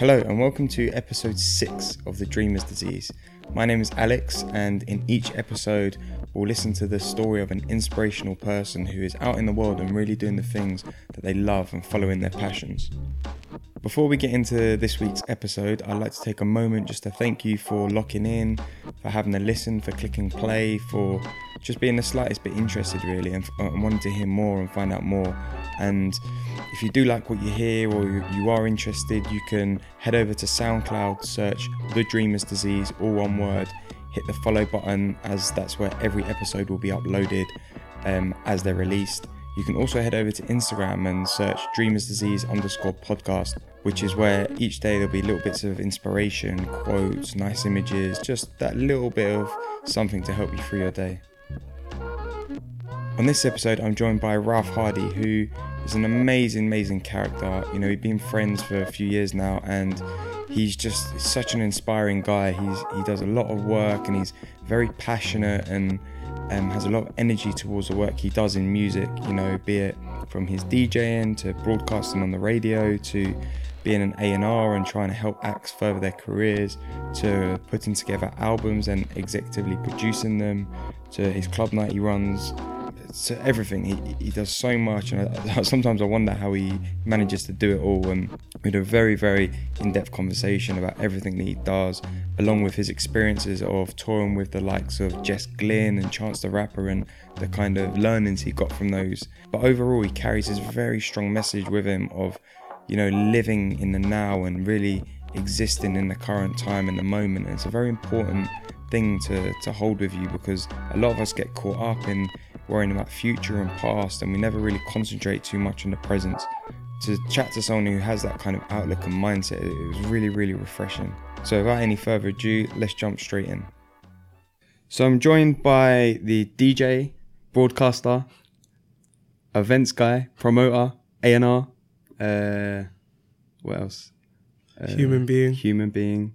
Hello, and welcome to episode six of The Dreamer's Disease. My name is Alex, and in each episode, we'll listen to the story of an inspirational person who is out in the world and really doing the things that they love and following their passions. Before we get into this week's episode, I'd like to take a moment just to thank you for locking in, for having a listen, for clicking play, for just being the slightest bit interested, really, and, and wanting to hear more and find out more. And if you do like what you hear or you, you are interested, you can head over to SoundCloud, search The Dreamer's Disease, all one word, hit the follow button, as that's where every episode will be uploaded um, as they're released. You can also head over to Instagram and search Dreamers Disease underscore podcast, which is where each day there'll be little bits of inspiration, quotes, nice images, just that little bit of something to help you through your day. On this episode, I'm joined by Ralph Hardy, who is an amazing, amazing character. You know, we've been friends for a few years now, and he's just such an inspiring guy. He's he does a lot of work, and he's very passionate and um, has a lot of energy towards the work he does in music. You know, be it from his DJing to broadcasting on the radio to being an A&R and trying to help acts further their careers to putting together albums and executively producing them to his club night he runs to everything. He, he does so much and I, sometimes I wonder how he manages to do it all. And we had a very very in-depth conversation about everything that he does along with his experiences of touring with the likes of Jess Glynne and Chance the Rapper and the kind of learnings he got from those. But overall he carries his very strong message with him of you know, living in the now and really existing in the current time and the moment. And It's a very important thing to, to hold with you because a lot of us get caught up in worrying about future and past and we never really concentrate too much on the present. To chat to someone who has that kind of outlook and mindset, it was really, really refreshing. So without any further ado, let's jump straight in. So I'm joined by the DJ, broadcaster, events guy, promoter, A&R, uh, what else? Uh, human being. Human being.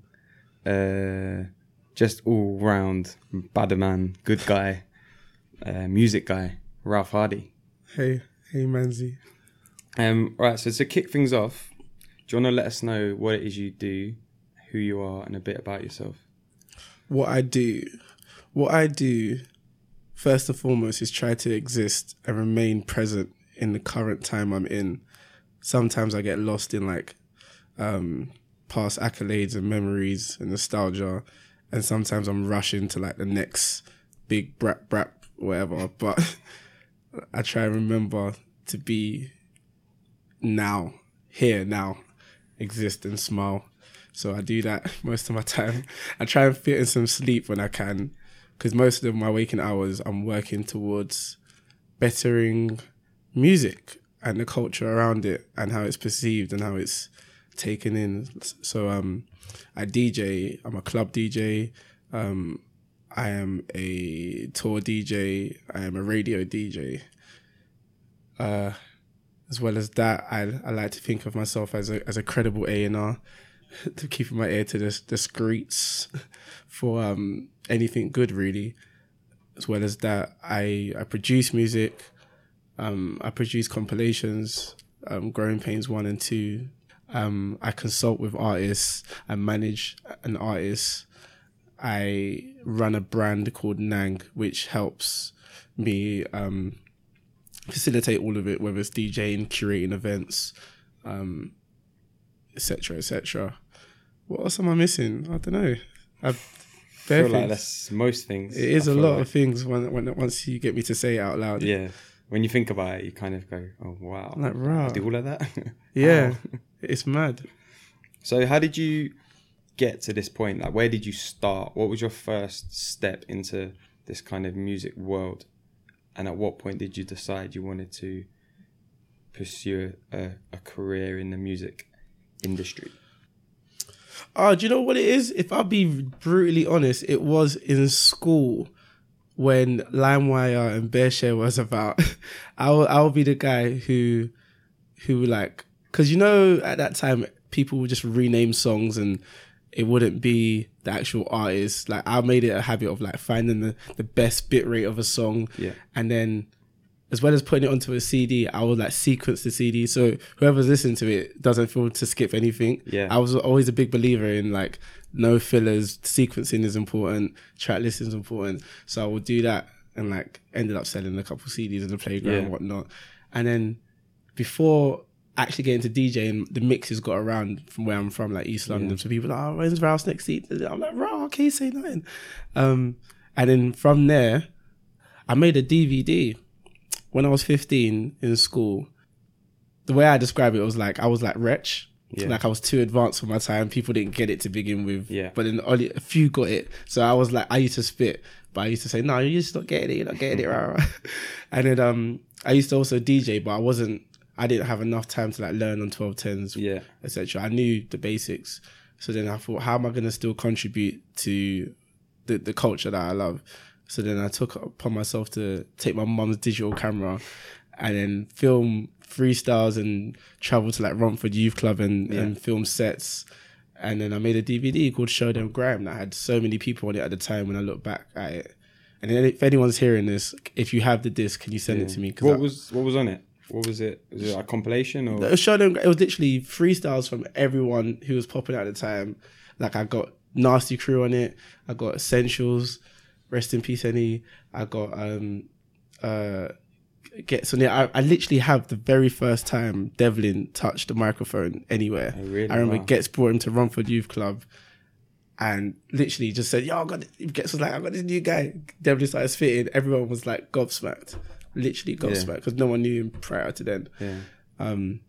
Uh, just all round bad man, good guy, uh, music guy, Ralph Hardy. Hey, hey, Manzi. Um, right, so to kick things off, do you want to let us know what it is you do, who you are, and a bit about yourself? What I do, what I do, first and foremost, is try to exist and remain present in the current time I'm in sometimes I get lost in like um, past accolades and memories and nostalgia, and sometimes I'm rushing to like the next big brap brap whatever. But I try and remember to be now, here now, exist and smile. So I do that most of my time. I try and fit in some sleep when I can, because most of my waking hours I'm working towards bettering music and the culture around it and how it's perceived and how it's taken in. So um, I DJ. I'm a club DJ. Um, I am a tour DJ. I am a radio DJ. Uh, as well as that, I I like to think of myself as a as a credible A and R, to keeping my ear to the the streets for um anything good really. As well as that, I I produce music. Um, I produce compilations, um, Growing Pains 1 and 2. Um, I consult with artists. I manage an artist. I run a brand called Nang, which helps me um, facilitate all of it, whether it's DJing, curating events, etc., um, etc. What else am I missing? I don't know. i've feel like that's most things. It is a lot like. of things when, when once you get me to say it out loud. Yeah when you think about it, you kind of go, "Oh wow!" Like right, I do all of that. yeah, it's mad. So, how did you get to this point? Like, where did you start? What was your first step into this kind of music world? And at what point did you decide you wanted to pursue a, a career in the music industry? Oh, do you know what it is? If I'll be brutally honest, it was in school when LimeWire and BearShare was about, I'll I'll be the guy who who like because you know at that time people would just rename songs and it wouldn't be the actual artist. Like I made it a habit of like finding the, the best bit rate of a song, yeah. and then as well as putting it onto a CD, I would like sequence the CD so whoever's listening to it doesn't feel to skip anything. Yeah. I was always a big believer in like no fillers, sequencing is important, track listing is important. So I would do that and like ended up selling a couple CDs in the playground Yeah. and whatnot. And then before actually getting to DJing, the mixes got around from where I'm from, like East London. So people are like, oh, when's Rouse next seat? I'm like, raw, okay, say nothing. Um, and then from there, I made a DVD when I was 15 in school. The way I describe it was like I was like wretch. Yeah. Like I was too advanced for my time. People didn't get it to begin with. Yeah. But then only a few got it. So I was like, I used to spit, but I used to say, no, you're just not getting it. You're not getting it. And then um, I used to also DJ, but I wasn't. I didn't have enough time to like learn on 1210s, Yeah. etc. I knew the basics. So then I thought, how am I going to still contribute to the, the culture that I love? So then I took upon myself to take my mum's digital camera and then film freestyles and travel to like Romford Youth Club and, and film sets. And then I made a DVD called Show Them Grime that had so many people on it at the time when I look back at it. And if anyone's hearing this, if you have the disc, can you send it to me? What I- was what was on it? What was it? Was it a compilation or? it was show them. It was literally freestyles from everyone who was popping at the time. Like I got Nasty Crew on it. I got Essentials. Rest in peace, any. I got um uh get so yeah. I, I literally have the very first time Devlin touched the microphone anywhere. Oh, really? I remember Wow. Ghetts brought him to Romford Youth Club. And literally just said, "Yo, I got." It. Ghetts was like, "I got this new guy." Devlin started spitting. Everyone was like gobsmacked, literally gobsmacked, because no one knew him prior to then. yeah. Um,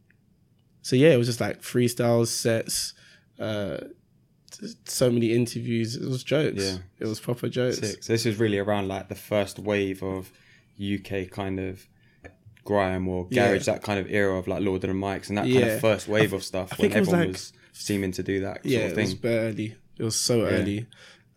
so yeah, it was just like freestyles, sets, uh, so many interviews. It was jokes. Yeah. It was proper jokes. Sick. So this was really around like the first wave of UK kind of grime or Yeah. garage, that kind of era of like Lord of the Mics and that kind of first wave of stuff I when it was everyone like- was seeming to do that Yeah, sort of it was early. It was so early.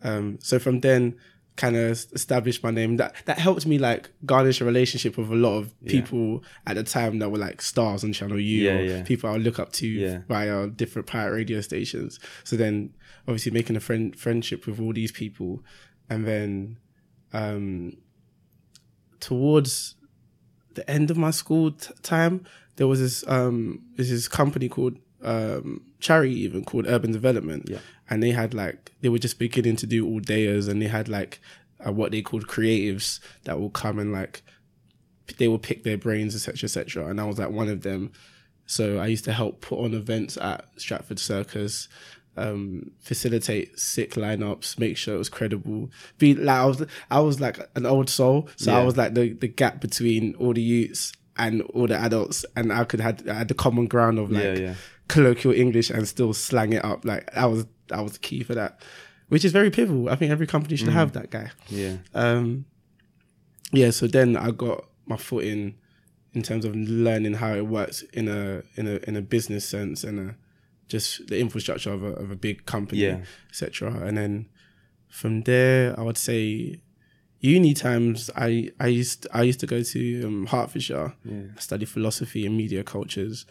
Um, so from then, kind of established my name. That that helped me like garnish a relationship with a lot of people at the time that were like stars on Channel U Yeah, or yeah. people I would look up to Yeah. via different pirate radio stations. So then, obviously, making a friend friendship with all these people, and then um, towards the end of my school t- time, there was this um, this company called um, charity even called Urban Development, Yeah. and they had like they were just beginning to do all dayers, and they had like uh, what they called creatives that will come and like they will pick their brains, etc., etc. And I was like one of them. So I used to help put on events at Stratford Circus, um, facilitate sick lineups, make sure it was credible. Be like I was, I was like an old soul, so I was like the the gap between all the youths and all the adults, and I could had I had the common ground of like Yeah, yeah. colloquial English and still slang it up. Like that was that was key for that, which is very pivotal. I think every company should have that guy. Yeah. Um, yeah, so then I got my foot in in terms of learning how it works in a in a in a business sense and a, just the infrastructure of a of a big company, Yeah. etc. And then from there, I would say uni times. I I used I used to go to um, Hertfordshire. Yeah. I studied philosophy and media cultures.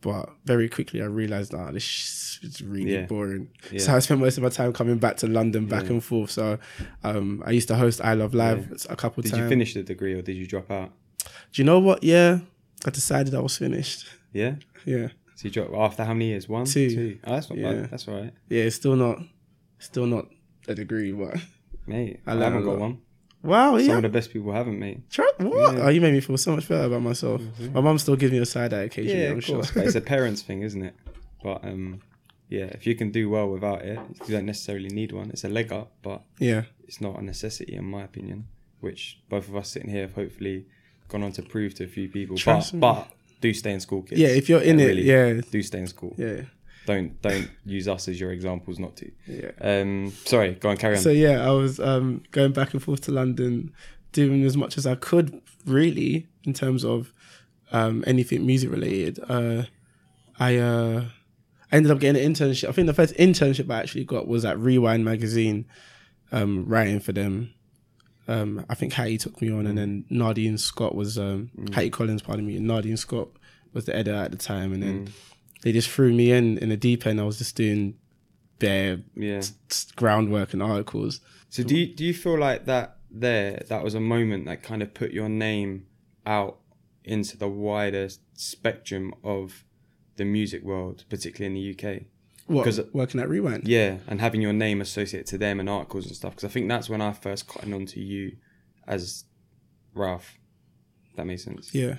But very quickly, I realized that this sh- is really Yeah. boring. Yeah. So I spent most of my time coming back to London, back and forth. So um, I used to host I Love Live a couple Did times. Did you finish the degree or did you drop out? Do you know what? Yeah, I decided I was finished. Yeah. Yeah, So you dropped after how many years? One, Two. Oh, that's not bad. That's all right, yeah. It's still not, still not a degree, but mate. I I, haven't got one. Wow, yeah. Some of the best people haven't, mate. Try, what? Yeah. Oh, you made me feel so much better about myself. My mum still gives me a side eye occasionally. Yeah, I'm of sure. it's a parents thing, isn't it? But um, yeah, if you can do well without it, you don't necessarily need one. It's a leg up, but yeah, it's not a necessity, in my opinion. Which both of us sitting here have hopefully gone on to prove to a few people. Trust but me. but do stay in school, kids. yeah. If you're in Yeah, it, really. yeah, do stay in school. yeah, Don't don't use us as your examples not to. yeah. Um, sorry, go on, carry on. So yeah, I was um, going back and forth to London, doing as much as I could, really, in terms of um, anything music related. Uh, I uh, I ended up getting an internship. I think the first internship I actually got was at Rewind magazine, um, writing for them. Um, I think Hattie took me on, and then Nardine Scott was um, Hattie Collins, pardon me. And Nardine Scott was the editor at the time, and then they just threw me in in the deep end. I was just doing bare yeah. s- groundwork and articles. So do you do you feel like that there that was a moment that kind of put your name out into the wider spectrum of the music world, particularly in the UK. What, because working at Rewind? Yeah, and having your name associated to them and articles and stuff. Because I think that's when I first cottoned on to you as Ralph. That makes sense. Yeah.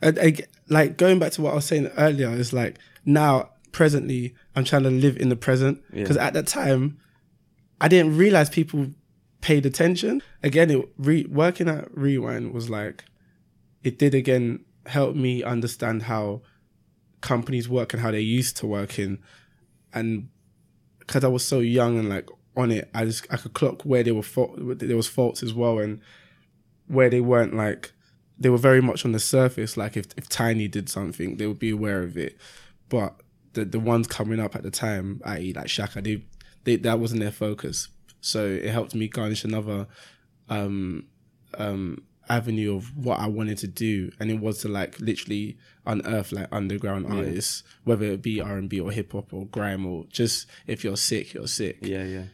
And, and, like going back to what I was saying earlier, is like now presently I'm trying to live in the present Yeah. because at that time I didn't realize people paid attention. Again, it re, working at Rewind was like it did again help me understand how companies work and how they used to work in, and because I was so young and like on it, I just I could clock where they were fault, there was faults as well and where they weren't like they were very much on the surface. Like if if Tiny did something, they would be aware of it, but the the ones coming up at the time, i.e. like Shakka, they, they that wasn't their focus. So it helped me garnish another um um avenue of what I wanted to do, and it was to like literally unearth like underground artists, whether it be R and B or hip hop or grime or just if you're sick, you're sick. Yeah, yeah.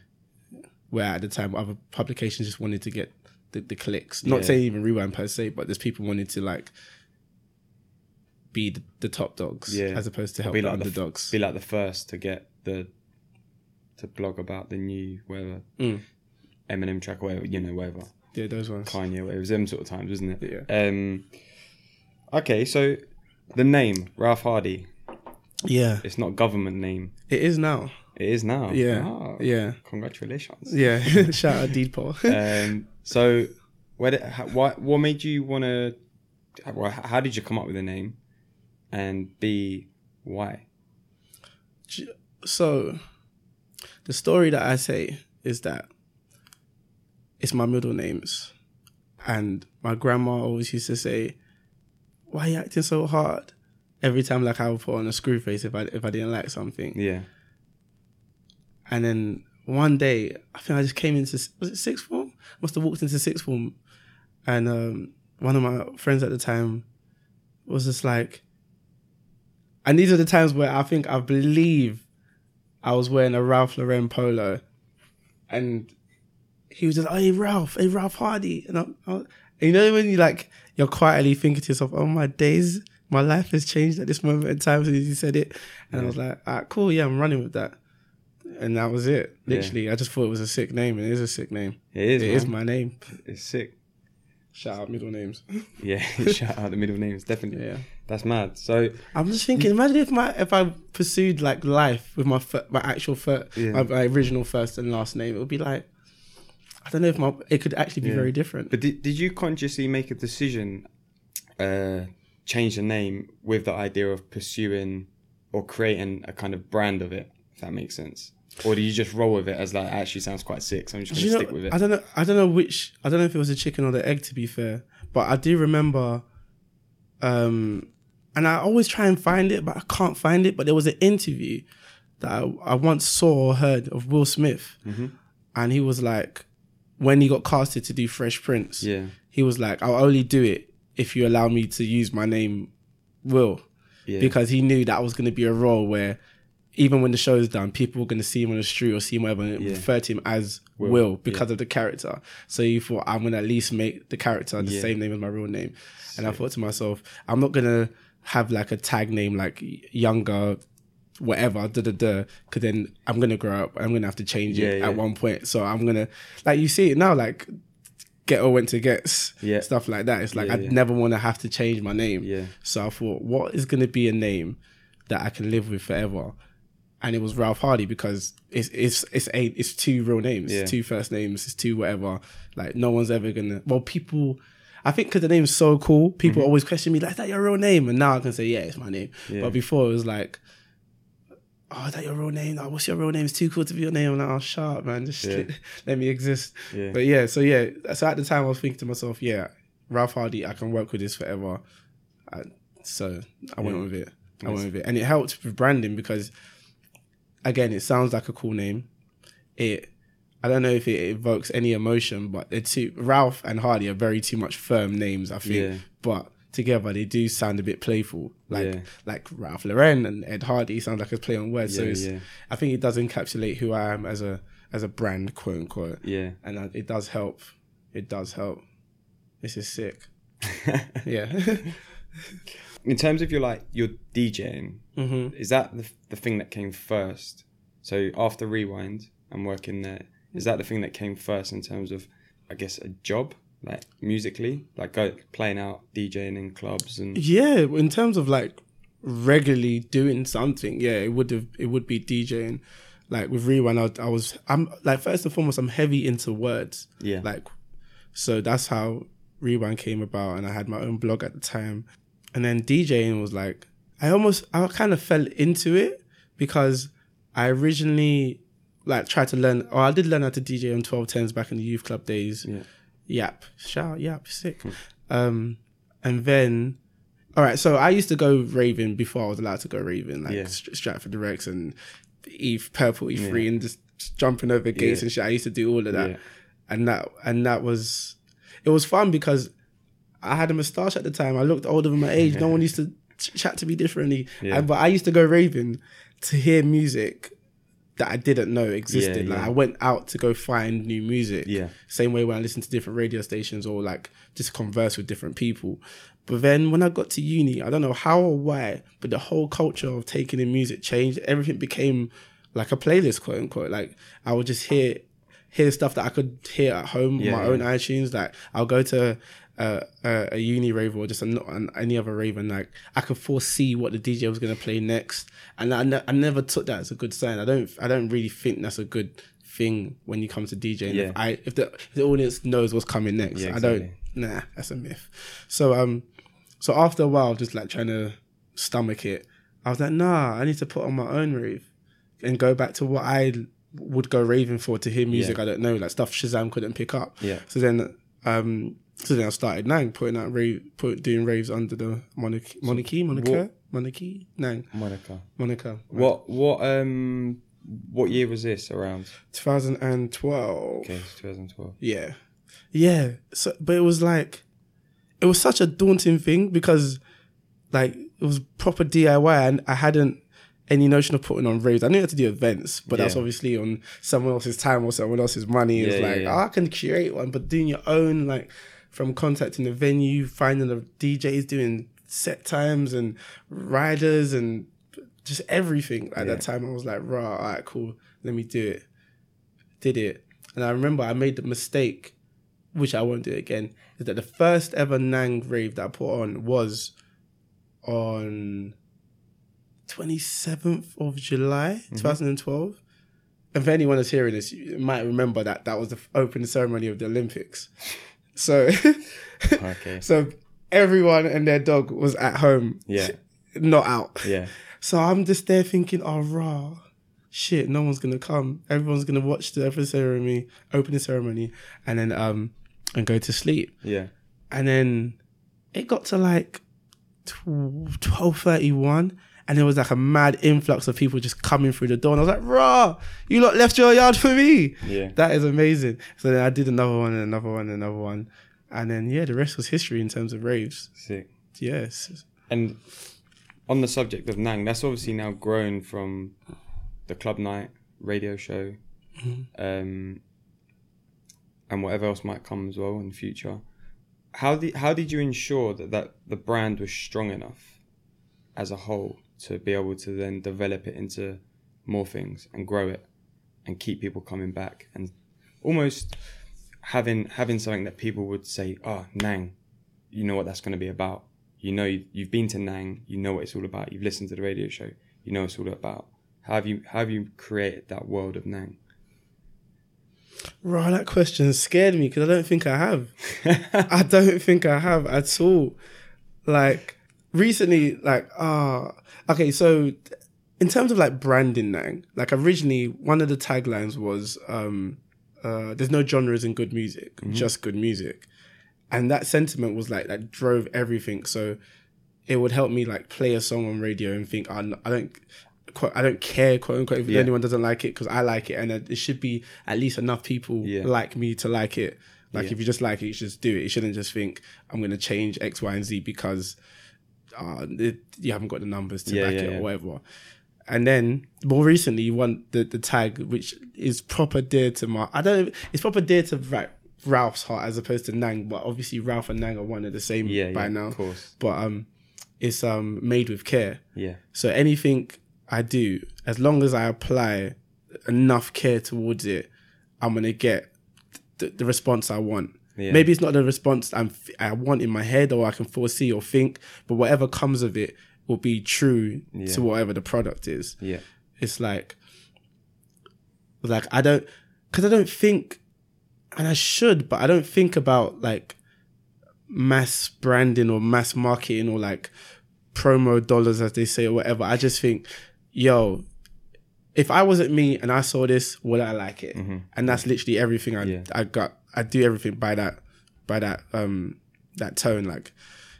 Where at the time other publications just wanted to get the, the clicks. Not Yeah. saying even rewind per se, but there's people wanted to like be the, the top dogs Yeah. as opposed to help Be like the underdogs. Be like the first to get the to blog about the new whatever Mm. Eminem track or whatever, you know, whatever. yeah, those ones. Kanye, whatever. It was them sort of times, wasn't it? Yeah. Um Okay, so the name, Ralph Hardy, Yeah, it's not government name. it is now. It is now. Yeah, Ah, yeah, Congratulations. yeah. Shout out Deed Poll. um, so, where did, how, what what made you want to? How, how did you come up with the name? And B, why? so, the story that I say is that it's my middle names, and my grandma always used to say, "Why are you acting so hard?" Every time, like I would put on a screw face if I if I didn't like something, Yeah, and then one day I think I just came into was it sixth form? Must have walked into sixth form, and um, one of my friends at the time was just like, and these are the times where I think I believe I was wearing a Ralph Lauren polo, and he was just, "Hey Ralph, hey Ralph Hardy," and I, I, and you know when you like you're quietly thinking to yourself, "Oh my days." My life has changed at this moment in time since you said it, and I was like, "Ah, cool, yeah, I'm running with that." and that was it. Yeah. Literally, I just thought it was a sick name, and it is a sick name. it is. It is my name. It's sick. Shout out middle names. Yeah, shout out the middle names. Definitely, Yeah, that's mad. So I'm just thinking. Imagine if my if I pursued like life with my fir- my actual first, Yeah. my, my original first and last name, it would be like I don't know if my it could actually be Yeah. very different. But did, did you consciously make a decision, uh, change the name with the idea of pursuing or creating a kind of brand of it, if that makes sense? Or do you just roll with it as like, actually sounds quite sick, so I'm just going you to know, stick with it? I don't know. I don't know which. I don't know if it was the chicken or the egg. To be fair, but I do remember. Um, and I always try and find it, but I can't find it. But there was an interview that I, I once saw or heard of Will Smith, Mm-hmm. and he was like, when he got casted to do Fresh Prince, Yeah, he was like, "I'll only do it if you allow me to use my name, Will." yeah, because he knew that was going to be a role where even when the show is done, people are going to see him on the street or see him whatever and Yeah. refer to him as Will, Will, because of the character. So he thought, I'm going to at least make the character the Yeah. same name as my real name. And I thought to myself, I'm not going to have like a tag name like younger, whatever, da da da, because then I'm going to grow up. I'm going to have to change it Yeah, yeah. at one point. So I'm going to, like, you see it now, like, Ghetto went to Ghetts, Yeah. stuff like that. It's like, Yeah, yeah. never want to have to change my name. yeah, So I thought, what is going to be a name that I can live with forever? And it was Ralph Hardy because it's it's it's a it's two real names, Yeah. two first names, it's two whatever. Like no one's ever gonna. Well, people, I think because the name's so cool, people mm-hmm. always question me like, "Is that your real name?" And now I can say, "Yeah, it's my name." Yeah. But before it was like. Oh, is that your real name? Oh, what's your real name? It's too cool to be your name. I'm like, oh, shut up, man. Just Yeah. let, let me exist. But yeah, so yeah, so at the time I was thinking to myself, yeah, Ralph Hardy, I can work with this forever. I, so I went with it. I went with it, and it helped with branding because, again, it sounds like a cool name. It, I don't know if it evokes any emotion, but the two Ralph and Hardy are very too much firm names. I think, Yeah. but together they do sound a bit playful, like Yeah. like Ralph Lauren and Ed Hardy sound like a play on words. so Yeah, it's, yeah. I think it does encapsulate who I am as a as a brand, quote unquote yeah. and it does help. It does help. This is sick. yeah. In terms of your like your DJing, hmm is that the, the thing that came first? So after Rewind and working there, is that the thing that came first in terms of, I guess, a job like musically, like go playing out DJing in clubs and Yeah, in terms of like regularly doing something, yeah, it would have it would be DJing. Like with Rewind, I, I was I'm like first and foremost, I'm heavy into words. yeah, Like, so that's how Rewind came about, and I had my own blog at the time. And then DJing was like, I almost, I kind of fell into it because I originally like tried to learn, or I did learn how to DJ on 1210s back in the youth club days. Yeah. Yap, shout out, yap, sick. Um, and then, all right, so I used to go raving before I was allowed to go raving, like Yeah. St- Stratford the Rex and Eve Purple E3 and just jumping over gates Yeah. and shit. I used to do all of that Yeah. and that and that was it was fun because I had a moustache at the time. I looked older than my age. No one used to ch- chat to me differently. Yeah. And, but I used to go raving to hear music that I didn't know existed. Yeah, like yeah. I went out to go find new music. Yeah. Same way when I listened to different radio stations or like just converse with different people. But then when I got to uni, I don't know how or why, but the whole culture of taking in music changed. Everything became like a playlist, quote unquote. Like I would just hear hear stuff that I could hear at home, Yeah, my own iTunes. Like I'll go to uh, a, uni rave or just a, an, any other rave, and like I could foresee what the DJ was gonna play next, and I, ne- I never took that as a good sign. I don't I don't really think that's a good thing when you come to DJing. Yeah. If I if the if the audience knows what's coming next, Yeah, exactly. I don't. Nah, that's a myth. So um, so after a while, just like trying to stomach it, I was like, nah, I need to put on my own rave and go back to what I would go raving for to hear music Yeah. I don't know, like stuff Shazam couldn't pick up. Yeah. So then, um, so then I started Nang putting out rave, put doing raves under the monarchy, monarchy, moniker, what- monarchy, Nang, Monica. Monica. What what um what year was this around? 2012. Okay, 2012. Yeah. Yeah. So, but it was like, it was such a daunting thing because, like, it was proper DIY and I hadn't any notion of putting on raves. I knew how to do events, but that's obviously on someone else's time or someone else's money. It's Yeah, yeah, like, yeah. oh, I can create one, but doing your own, like, from contacting the venue, finding the DJs, doing set times and riders and just everything. At Yeah. that time, I was like, rah, all right, cool, let me do it. Did it. And I remember I made the mistake, which I won't do again, is that the first ever Nang rave that I put on was on 27th of July, mm-hmm. 2012. If anyone is hearing this, you might remember that that was the opening ceremony of the Olympics. So, Okay. so everyone and their dog was at home, Yeah. not out. Yeah. So I'm just there thinking, oh, raw, shit, no one's gonna come. Everyone's gonna watch the opening ceremony, opening ceremony, and then um, and go to sleep. Yeah. And then it got to like twelve thirty one, and there was like a mad influx of people just coming through the door, and I was like, raw, you lot left your yard for me. Yeah. That is amazing. So then I did another one and another one and another one, and then yeah, the rest was history in terms of raves. Sick. Yes. And on the subject of Nang, that's obviously now grown from the club night radio show, um, and whatever else might come as well in the future. How did how did you ensure that, that the brand was strong enough as a whole to be able to then develop it into more things and grow it and keep people coming back and almost having having something that people would say, "Oh, Nang, you know what that's going to be about. You know, you- you've been to Nang. You know what it's all about. You've listened to the radio show. You know what it's all about. How have you how have you created that world of Nang? Right, that question scared me because I don't think I have. I don't think I have at all. Like recently, like ah, okay. So in terms of like branding, Nang, like originally one of the taglines was um, uh, "There's no genres in good music, just good music," and that sentiment was like that drove everything. So it would help me like play a song on radio and think, oh, no, I don't. Quote, I don't care, quote unquote, if Yeah. anyone doesn't like it because I like it, and uh, it should be at least enough people Yeah. like me to like it. Like Yeah. if you just like it, you should just do it. You shouldn't just think I'm going to change X, Y, and Z because uh, it, you haven't got the numbers to Yeah, back yeah, it yeah. or whatever. And then more recently, you want the the tag which is proper dear to my. I don't. It's proper dear to right Ralph's heart as opposed to Nang, but obviously Ralph and Nang are one of the same Yeah, by yeah, now. of course. But um, it's um made with care. Yeah, So anything I do, as long as I apply enough care towards it, I'm gonna get the, the response I want. Yeah. Maybe it's not the response I'm I want in my head or I can foresee or think, but whatever comes of it will be true Yeah. to whatever the product is. yeah, It's like, like I don't, because I don't think, and I should, but I don't think about like mass branding or mass marketing or like promo dollars as they say or whatever. I just think, yo, if I wasn't me and I saw this, would I like it? Mm-hmm. And that's literally everything I Yeah. I got. I do everything by that by that um that tone. Like,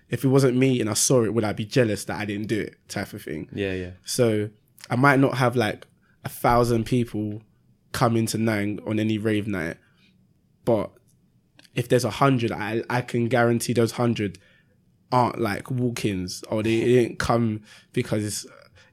if it wasn't me and I saw it, would I be jealous that I didn't do it? Type of thing. yeah, yeah, So I might not have like a thousand people come into Nang on any rave night, but if there's a hundred, I I can guarantee those hundred aren't like walk-ins or they didn't come because it's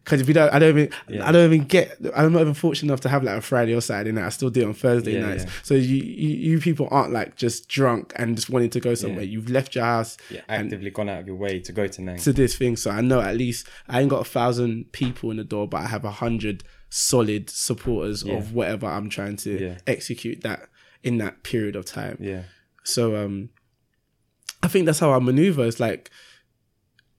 because if you don't, I don't even, Yeah. I don't even get. I'm not even fortunate enough to have like a Friday or Saturday night. I still do it on Thursday Yeah, nights. yeah. So you, you you people aren't like just drunk and just wanting to go somewhere. You've left your house Actively gone out of your way to go to Nang. to this thing. So I know at least I ain't got a thousand people in the door, but I have a hundred solid supporters of whatever I'm trying to execute that in that period of time. yeah, So um, I think that's how I maneuver. It's like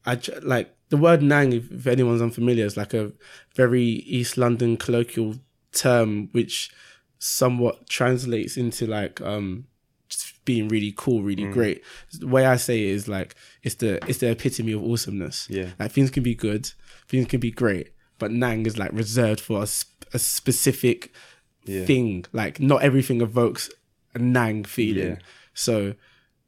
I like the word "nang." If, if anyone's unfamiliar, is like a very East London colloquial term, which somewhat translates into like um just being really cool, really Mm. great. The way I say it is like it's the it's the epitome of awesomeness. Yeah. like things can be good, things can be great, but nang is like reserved for a, sp- a specific Yeah. thing. Like not everything evokes a nang feeling. Yeah. So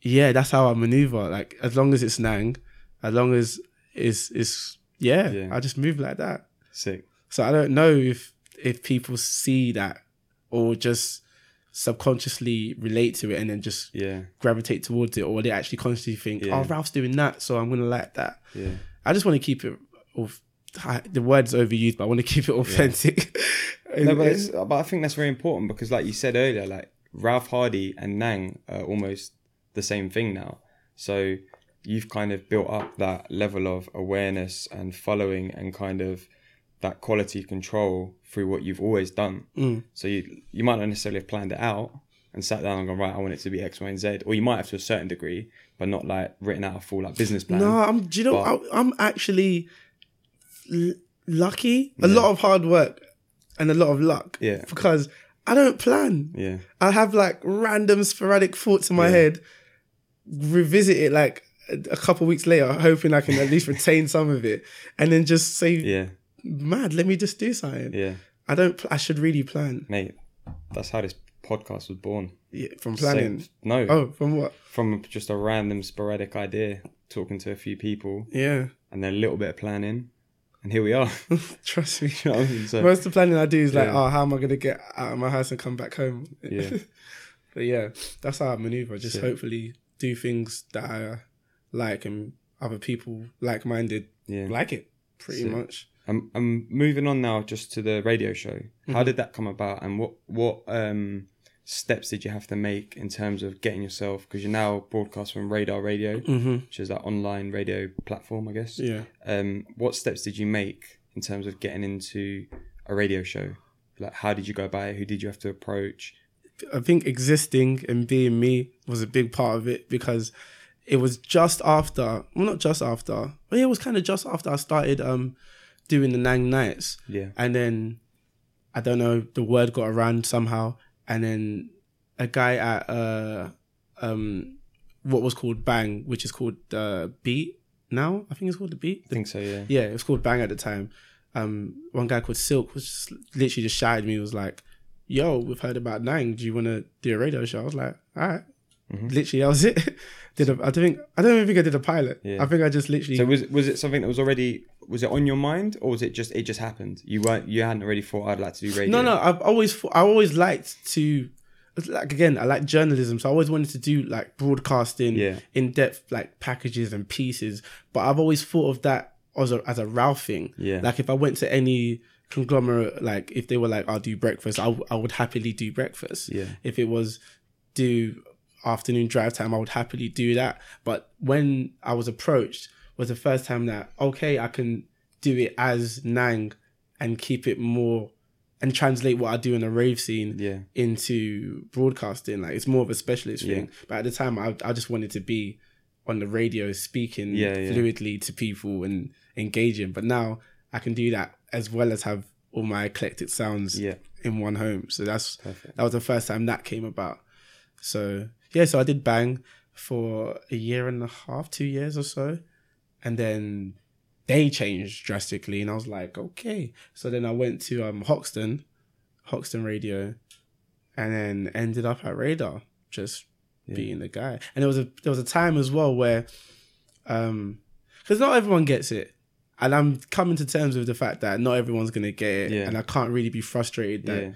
yeah, that's how I maneuver. Like as long as it's nang, as long as it's is yeah, Yeah. I just move like that. sick. So I don't know if if people see that or just subconsciously relate to it and then just Yeah, gravitate towards it, or they actually consciously think, oh, Yeah. "Oh, Ralph's doing that, so I'm gonna like that." yeah, I just want to keep it. Off, the word's overused, but I want to keep it authentic. no, but, it's, but I think that's very important because, like you said earlier, like Ralph Hardy and Nang are almost the same thing now. So you've kind of built up that level of awareness and following and kind of that quality control through what you've always done. Mm. So you you might not necessarily have planned it out and sat down and gone right. I want it to be X, Y, and Z, or you might have to a certain degree, but not like written out a full like business plan. No, I'm. Do you know? But- I, I'm actually l- lucky. A lot of hard work and a lot of luck. Yeah. Because I don't plan. Yeah, I have like random sporadic thoughts in my Yeah. head. Revisit it like a, couple weeks later, hoping I can at least retain some of it, and then just say, yeah, "Mad, let me just do something." yeah, I don't. I should really plan mate. That's how this podcast was born. yeah, from planning. Same- no, Oh, from what? from just a random sporadic idea, talking to a few people, Yeah, and then a little bit of planning, and here we are. trust me. You know I mean? So, Most of the planning I do is like, oh, how am I gonna get out of my house and come back home? Yeah. but yeah, that's how I maneuver. Just Sick. hopefully do things that I like and other people like minded yeah. like it pretty much. I'm I'm moving on now just to the radio show. How did that come about, and what what um steps did you have to make in terms of getting yourself because you're now broadcast from Radar Radio, Mm-hmm. which is that online radio platform, I guess. Yeah. Um, what steps did you make in terms of getting into a radio show? Like, how did you go about it? Who did you have to approach? I think existing and being me was a big part of it because it was just after, well, not just after, but yeah, it was kind of just after I started um doing the Nang Nights. Yeah, And then I don't know, the word got around somehow. And then a guy at uh um what was called Bang, which is called uh Beat now. I think it's called the Beat. I think so. Yeah, Yeah, it was called Bang at the time. Um, one guy called Silk was just literally just shouted me. Was like, "Yo, we've heard about Nang. Do you want to do a radio show?" I was like, "All right." Mm-hmm. Literally, that was it. did a, I don't think I don't even think I did a pilot. Yeah. I think I just literally. So was was it something that was already was it on your mind or was it just it just happened? You weren't you hadn't already thought I'd like to do radio. no, no. I've always thought- I always liked to like again. I like journalism, so I always wanted to do like broadcasting, Yeah. in depth like packages and pieces. But I've always thought of that as a as a Ralph thing. Yeah. Like if I went to any conglomerate, like if they were like, "I'll do breakfast," I, w- I would happily do breakfast. Yeah. If it was do afternoon drive time, I would happily do that. But when I was approached, was the first time that okay, I can do it as Nang and keep it more and translate what I do in a rave scene Yeah. into broadcasting. Like it's more of a specialist thing. But at the time, I, I just wanted to be on the radio speaking Yeah, yeah. fluidly to people and engaging. But now I can do that as well as have all my eclectic sounds Yeah. in one home. So that's Perfect. that was the first time that came about. So yeah, so I did bang for a year and a half, two years or so, and then they changed drastically, and I was like, okay. So then I went to um Hoxton, Hoxton Radio, and then ended up at Radar, just Yeah. being the guy. And there was a there was a time as well where, um, because not everyone gets it. And I'm coming to terms with the fact that not everyone's gonna get it, Yeah. and I can't really be frustrated that Yeah.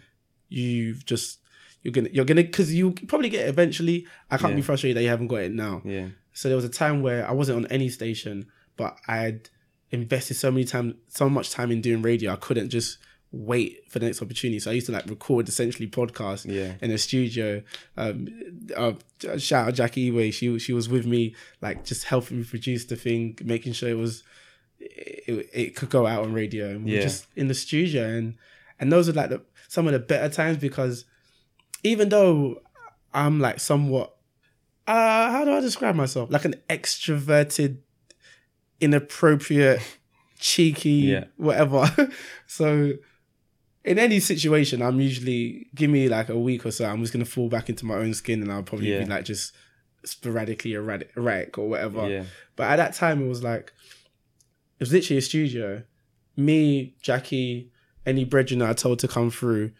you've just you're gonna you're gonna because you probably get it eventually. I can't be frustrated that you haven't got it now. Yeah. So there was a time where I wasn't on any station, but I had invested so many time so much time in doing radio. I couldn't just wait for the next opportunity. So I used to like record essentially podcasts Yeah. in a studio. Um, uh, shout out Jackie Eway. She she was with me, like just helping me produce the thing, making sure it was it, it could go out on radio. And we were Yeah. just in the studio, and and those are like the, some of the better times because even though I'm like somewhat, uh, how do I describe myself? Like an extroverted, inappropriate, cheeky, Yeah. whatever. so in any situation, I'm usually give me like a week or so. I'm just gonna fall back into my own skin, and I'll probably Yeah. be like just sporadically erratic, erratic or whatever. Yeah. But at that time, it was like it was literally a studio. Me, Jackie, any brethren that I told to come through,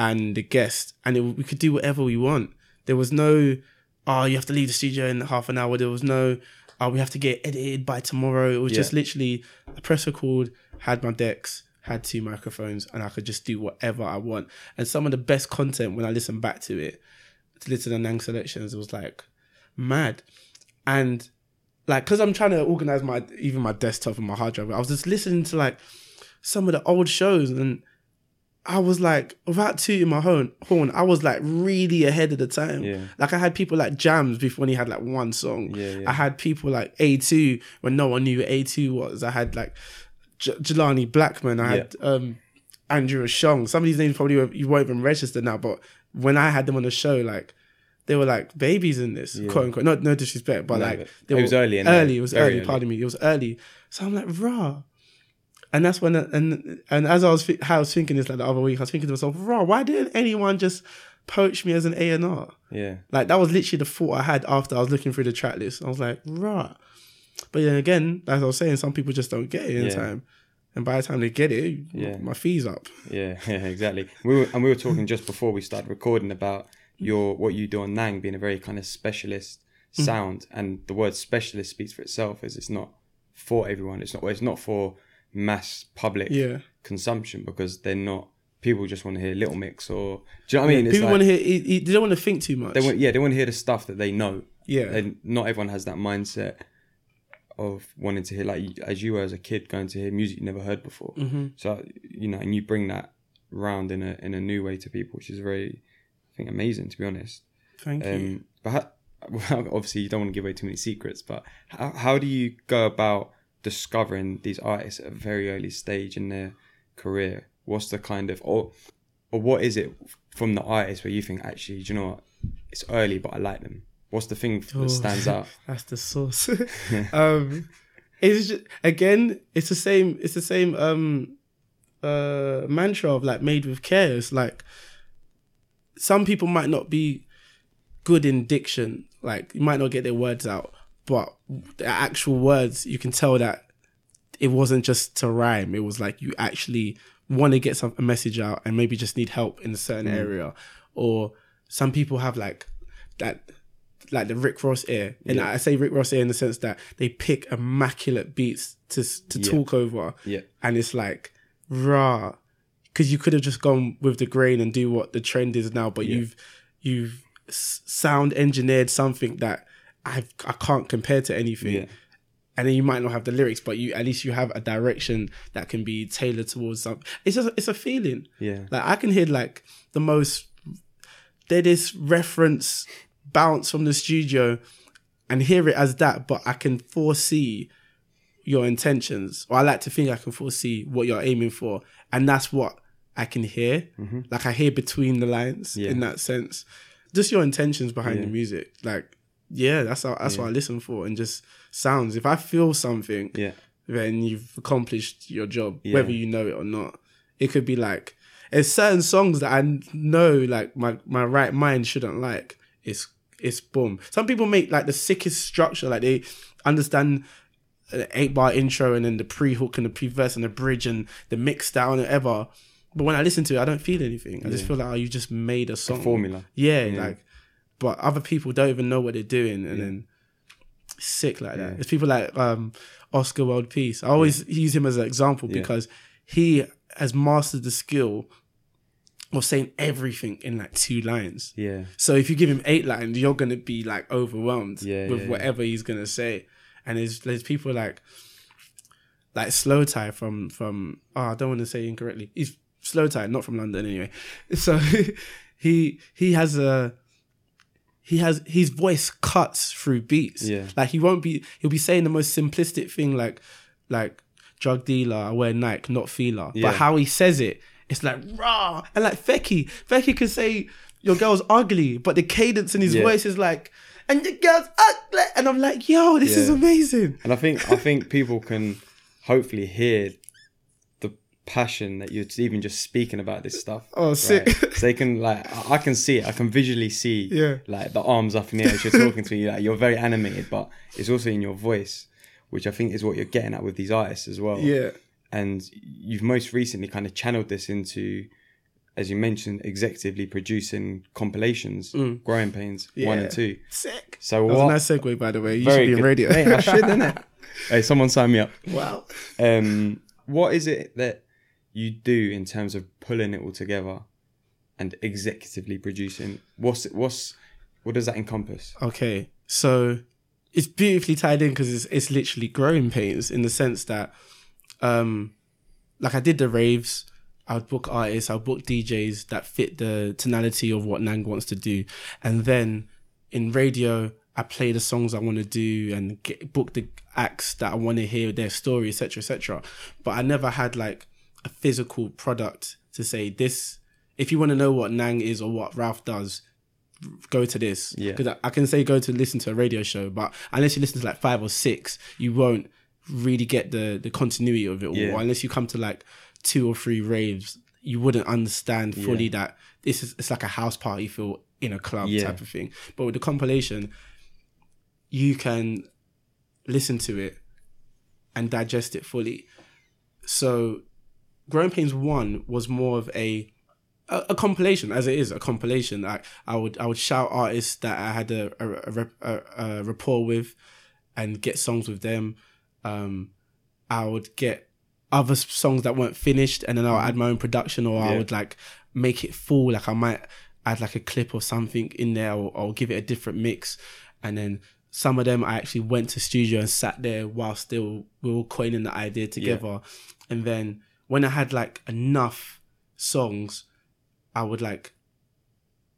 and the guest, and it, we could do whatever we want. There was no, oh, you have to leave the studio in half an hour. There was no, oh, we have to get edited by tomorrow. It was just literally a press record, had my decks, had two microphones, and I could just do whatever I want. And some of the best content when I listen back to it, to listen to Nang selections, it was like mad. And like, cause I'm trying to organize my even my desktop and my hard drive. I was just listening to like some of the old shows, and I was like, without tooting my horn, horn, I was like really ahead of the time. Yeah. Like I had people like Jams before when he had like one song. Yeah, yeah. I had people like A2 when no one knew what A2 was. I had like J- Jelani Blackman. I had um Andrew Ashong. Some of these names probably were, you won't even register now, but when I had them on the show, like they were like babies in this, quote unquote. No, no disrespect, but No, like but they it were was early in Early, it was early, early. Pardon me, it was early. So I'm like, raw. And that's when, and and as I was, how I was thinking this like the other week, I was thinking to myself, raw. Why didn't anyone just poach me as an A and R? Yeah. Like that was literally the thought I had after I was looking through the track list. I was like, right. But then again, as I was saying, some people just don't get it in Yeah. time. And by the time they get it, Yeah. my fee's up. Yeah, yeah, exactly. We were, and we were talking just before we started recording about your what you do on Nang being a very kind of specialist Mm. sound, and the word specialist speaks for itself. Is it's not for everyone. It's not. It's not for mass public Yeah. consumption because they're not. People just want to hear Little Mix or do you know what I mean? It's People like- want to hear, he- he- they don't want to think too much. they want yeah they want to hear the stuff that they know. yeah. And not everyone has that mindset of wanting to hear like as you were as a kid going to hear music you never heard before. hmm So you know, and you bring that round in a in a new way to people, which is very, I think, amazing to be honest. Thank you. Um, but how, well, obviously, you don't want to give away too many secrets. But how how do you go about discovering these artists at a very early stage in their career? What's the kind of or or what is it from the artist where you think actually, do you know what, it's early, but I like them. What's the thing Oh. that stands out? That's the source. um, it's just, again, it's the same. It's the same um, uh, mantra of like made with care. It's like some people might not be good in diction. Like you might not get their words out, but the actual words you can tell that it wasn't just to rhyme. It was like you actually want to get some a message out and maybe just need help in a certain mm. area. Or some people have like that like the Rick Ross ear. And Yeah. I say Rick Ross ear in the sense that they pick immaculate beats to to Yeah. talk over. Yeah, And it's like, rah. Because you could have just gone with the grain and do what the trend is now, but Yeah. you've you've s- sound engineered something that I I can't compare to anything yeah, and then you might not have the lyrics, but you at least you have a direction that can be tailored towards something. It's just it's a feeling. yeah, Like I can hear like the most deadest reference bounce from the studio and hear it as that, but I can foresee your intentions, or I like to think I can foresee what you're aiming for, and that's what I can hear. Mm-hmm. Like I hear between the lines Yeah. in that sense. Just your intentions behind Yeah. the music, like yeah, that's how, that's what I listen for, and just sounds. If I feel something, Yeah. then you've accomplished your job, Yeah. whether you know it or not. It could be like there's certain songs that I know like my my right mind shouldn't like. It's it's boom. Some people make like the sickest structure, like they understand an eight bar intro and then the pre hook and the pre verse and the bridge and the mix down and whatever. But when I listen to it, I don't feel anything. I just feel like oh, you just made a song formula. Yeah, like. But other people don't even know what they're doing, and then sick like that. Yeah. There's people like um, Oscar World Peace. I always use him as an example Yeah. because he has mastered the skill of saying everything in like two lines. Yeah. So if you give him eight lines, you're gonna be like overwhelmed Yeah, with yeah, yeah. whatever he's gonna say. And there's there's people like like Slowthai from from oh I don't want to say incorrectly. He's Slowthai, not from London anyway. So he he has a he has his voice cuts through beats. Yeah. Like he won't be he'll be saying the most simplistic thing like like drug dealer, I wear Nike, not Fila. Yeah. But how he says it, it's like rah and like Fekky. Fekky can say your girl's ugly, but the cadence in his Yeah. voice is like and your girl's ugly and I'm like, yo, this is amazing. And I think I think people can hopefully hear passion that you're even just speaking about this stuff. Oh, sick. So they can like I can see it. I can visually see Yeah. like the arms up in the air as you're talking to me. Like you're very animated, but it's also in your voice, which I think is what you're getting at with these artists as well. Yeah. And you've most recently kind of channeled this into as you mentioned, executively producing compilations, Growing Pains one Mm. And two. Sick. So That was what? a nice segue by the way. You very should be in radio. Mate, I should, innit? hey, someone sign me up. wow. Um, what is it that you do in terms of pulling it all together and executively producing? What's what's what does that encompass? Okay, so it's beautifully tied in because it's it's literally growing pains in the sense that, um, like I did the raves. I would book artists, I would book DJs that fit the tonality of what Nang wants to do, and then in radio I play the songs I want to do and get, book the acts that I want to hear their story, etc., etc. But I never had like a physical product to say this. If you want to know what Nang is or what Ralph does, go to this. Yeah. Because I, I can say go to listen to a radio show, but unless you listen to like five or six, you won't really get the the continuity of it all. Yeah. Or unless you come to like two or three raves, you wouldn't understand fully that this is it's like a house party feel in a club Yeah. type of thing. But with the compilation, you can listen to it and digest it fully. So Growing Pains One was more of a a, a compilation, as it is a compilation. Like I would I would shout artists that I had a a, a, a, rapport with, and get songs with them. Um, I would get other songs that weren't finished, and then I'll add my own production, or I would like make it full. Like I might add like a clip or something in there, or, or give it a different mix, and then. Some of them I actually went to studio and sat there while still we were coining the idea together, and then when I had like enough songs, I would like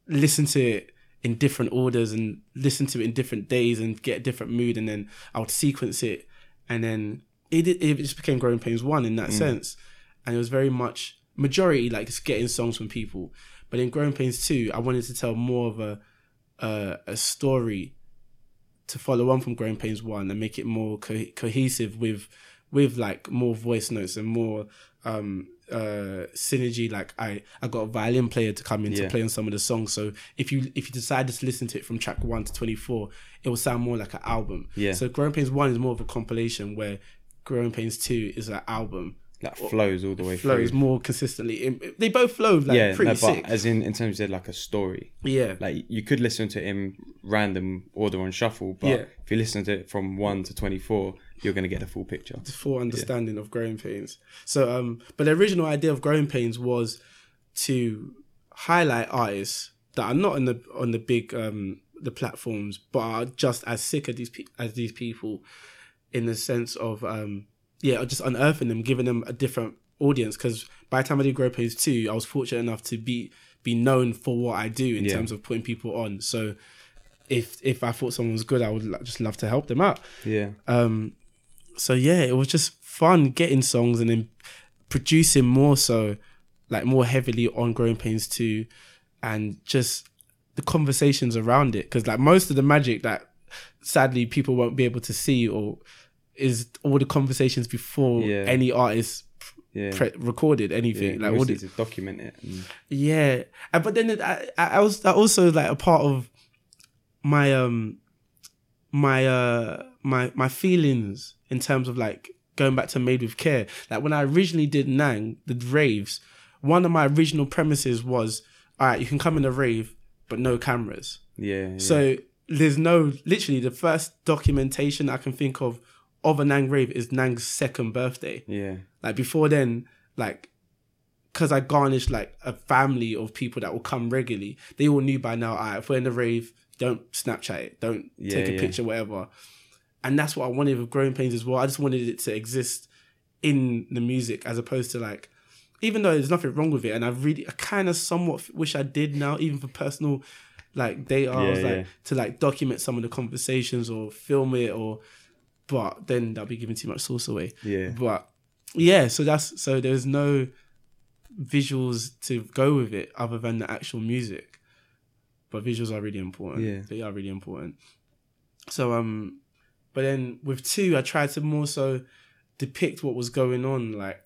listen to it in different orders and listen to it in different days and get a different mood, and then I would sequence it, and then it it just became Growing Pains One in that mm. sense, and it was very much majority like just getting songs from people, but in Growing Pains Two, I wanted to tell more of a a, a story to follow on from Growing Pains One and make it more co- cohesive with with like more voice notes and more um uh synergy like i i got a violin player to come in yeah. to play on some of the songs so if you if you decide to listen to it from track 1 to 24 it will sound more like an album yeah so growing pains 1 is more of a compilation where growing pains 2 is an album that flows all the way flows through. more consistently they both flow like yeah, pretty no, sick. as in in terms of like a story yeah like you could listen to him random order on shuffle but yeah. if you listen to it from 1 to 24 you're going to get a full picture. The full understanding yeah. of growing pains. So, um, but the original idea of growing pains was to highlight artists that are not in the on the big um the platforms, but are just as sick as these pe- as these people, in the sense of um yeah, just unearthing them, giving them a different audience. Because by the time I did grow pains two, I was fortunate enough to be be known for what I do in yeah. terms of putting people on. So if if I thought someone was good, I would just love to help them out. Yeah. Um, so yeah, it was just fun getting songs and then producing more so, like more heavily on Growing Pains too, and just the conversations around it. Because like most of the magic that sadly people won't be able to see or is all the conversations before Yeah. any artist Yeah. pre- recorded anything. you like all the, to document it. and- yeah, and, but then it- I, I was also like a part of my um my uh my my feelings in terms of like going back to Made with Care. Like when I originally did Nang the raves, one of my original premises was all right, you can come in a rave, but no cameras. Yeah. yeah. So there's no literally the first documentation I can think of of a Nang rave is Nang's second birthday. yeah. Like before then, like because I garnished like a family of people that will come regularly, they all knew by now. Alright, if we're in the rave, don't Snapchat it, don't Yeah, take a yeah. picture, whatever. And that's what I wanted with Growing Pains as well. I just wanted it to exist in the music as opposed to like, even though there's nothing wrong with it, and I really, I kind of somewhat wish I did now, even for personal like data, I Yeah, was like yeah. to like document some of the conversations or film it or, but then that'll be giving too much source away. Yeah. But yeah, so that's so there's no visuals to go with it other than the actual music. But visuals are really important. Yeah. They are really important. So um but then with two I tried to more so depict what was going on like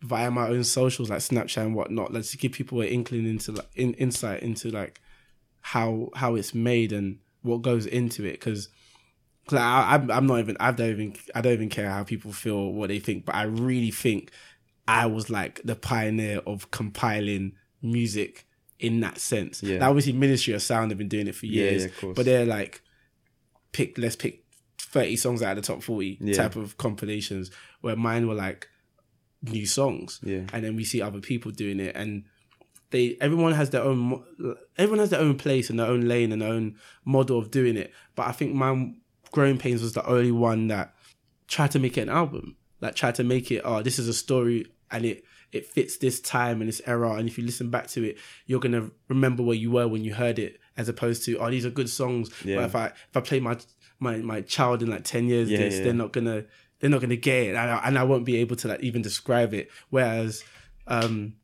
via my own socials like Snapchat and whatnot, like to give people an inkling into like in, insight into like how how it's made and what goes into it because like, I, I'm, I'm not even I don't even I don't even care how people feel what they think but I really think I was like the pioneer of compiling music in that sense Yeah. now obviously Ministry of Sound have been doing it for Yeah, years yeah, course. but they're like pick let's pick 30 songs out of the top 40 Yeah. type of compilations where mine were like new songs Yeah. and then we see other people doing it and they everyone has their own everyone has their own place and their own lane and their own model of doing it but i think my growing pains was the only one that tried to make it an album like tried to make it oh this is a story and it it fits this time and this era and if you listen back to it you're gonna remember where you were when you heard it as opposed to oh these are good songs Yeah. but if i if i play my my my child in like 10 years Yeah, this yeah. they're not gonna they're not gonna get it. And I, and I won't be able to like even describe it. Whereas um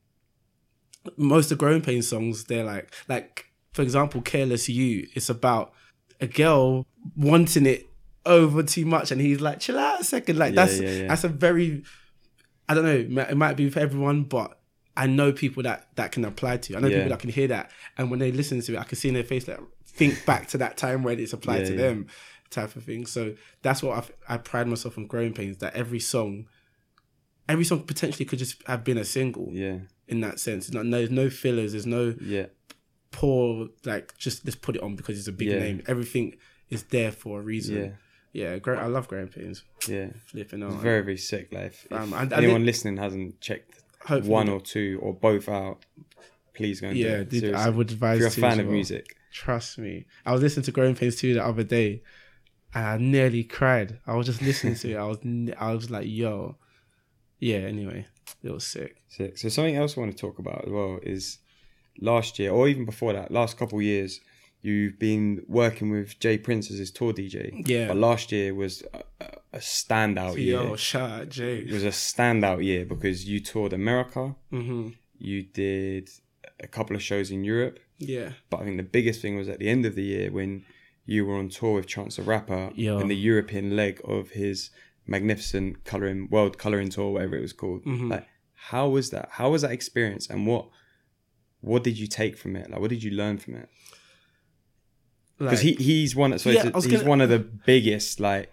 most of growing pain songs they're like like for example careless you it's about a girl wanting it over too much and he's like chill out a second. Like Yeah, that's that's a very i don't know it might- it might be for everyone but i know people that that can apply to i know Yeah. people that can hear that. And when they listen to it i can see in their face like think back to that time when it's applied Yeah, to yeah. them type of thing so that's what I've, i pride myself on growing pains that every song every song potentially could just have been a single Yeah. in that sense. Not, no, there's no fillers. There's no Yeah. poor like just let's put it on because it's a big Yeah. name. Everything is there for a reason. Yeah. Yeah, great. I love Growing Pains. Yeah. Flipping. It's very, very sick. life. Um, if and- anyone listening hasn't checked one or two or both out, please go and yeah, do it. Seriously. I would advise. If you're a fan as of well. music, trust me. I was listening to Growing Pains too the other day, and I nearly cried. I was just listening to it. I was, I was like, yo, yeah. Anyway, it was sick. sick. So something else I want to talk about as well is last year or even before that, last couple of years, you've been working with Jay Prince as his tour DJ. Yeah. But last year was a, a- standout year. Yo, shout out Jay. It was a standout year because you toured America, hmm you did a couple of shows in Europe, Yeah, but I think the biggest thing was at the end of the year when you were on tour with Chance the Rapper Yo. in the European leg of his magnificent coloring world coloring tour, whatever it was called. Mm-hmm. Like, how was that? How was that experience, and what what did you take from it? Like, what did you learn from it? Because like, he he's one. So Yeah, it's- I was he's gonna- one of the biggest like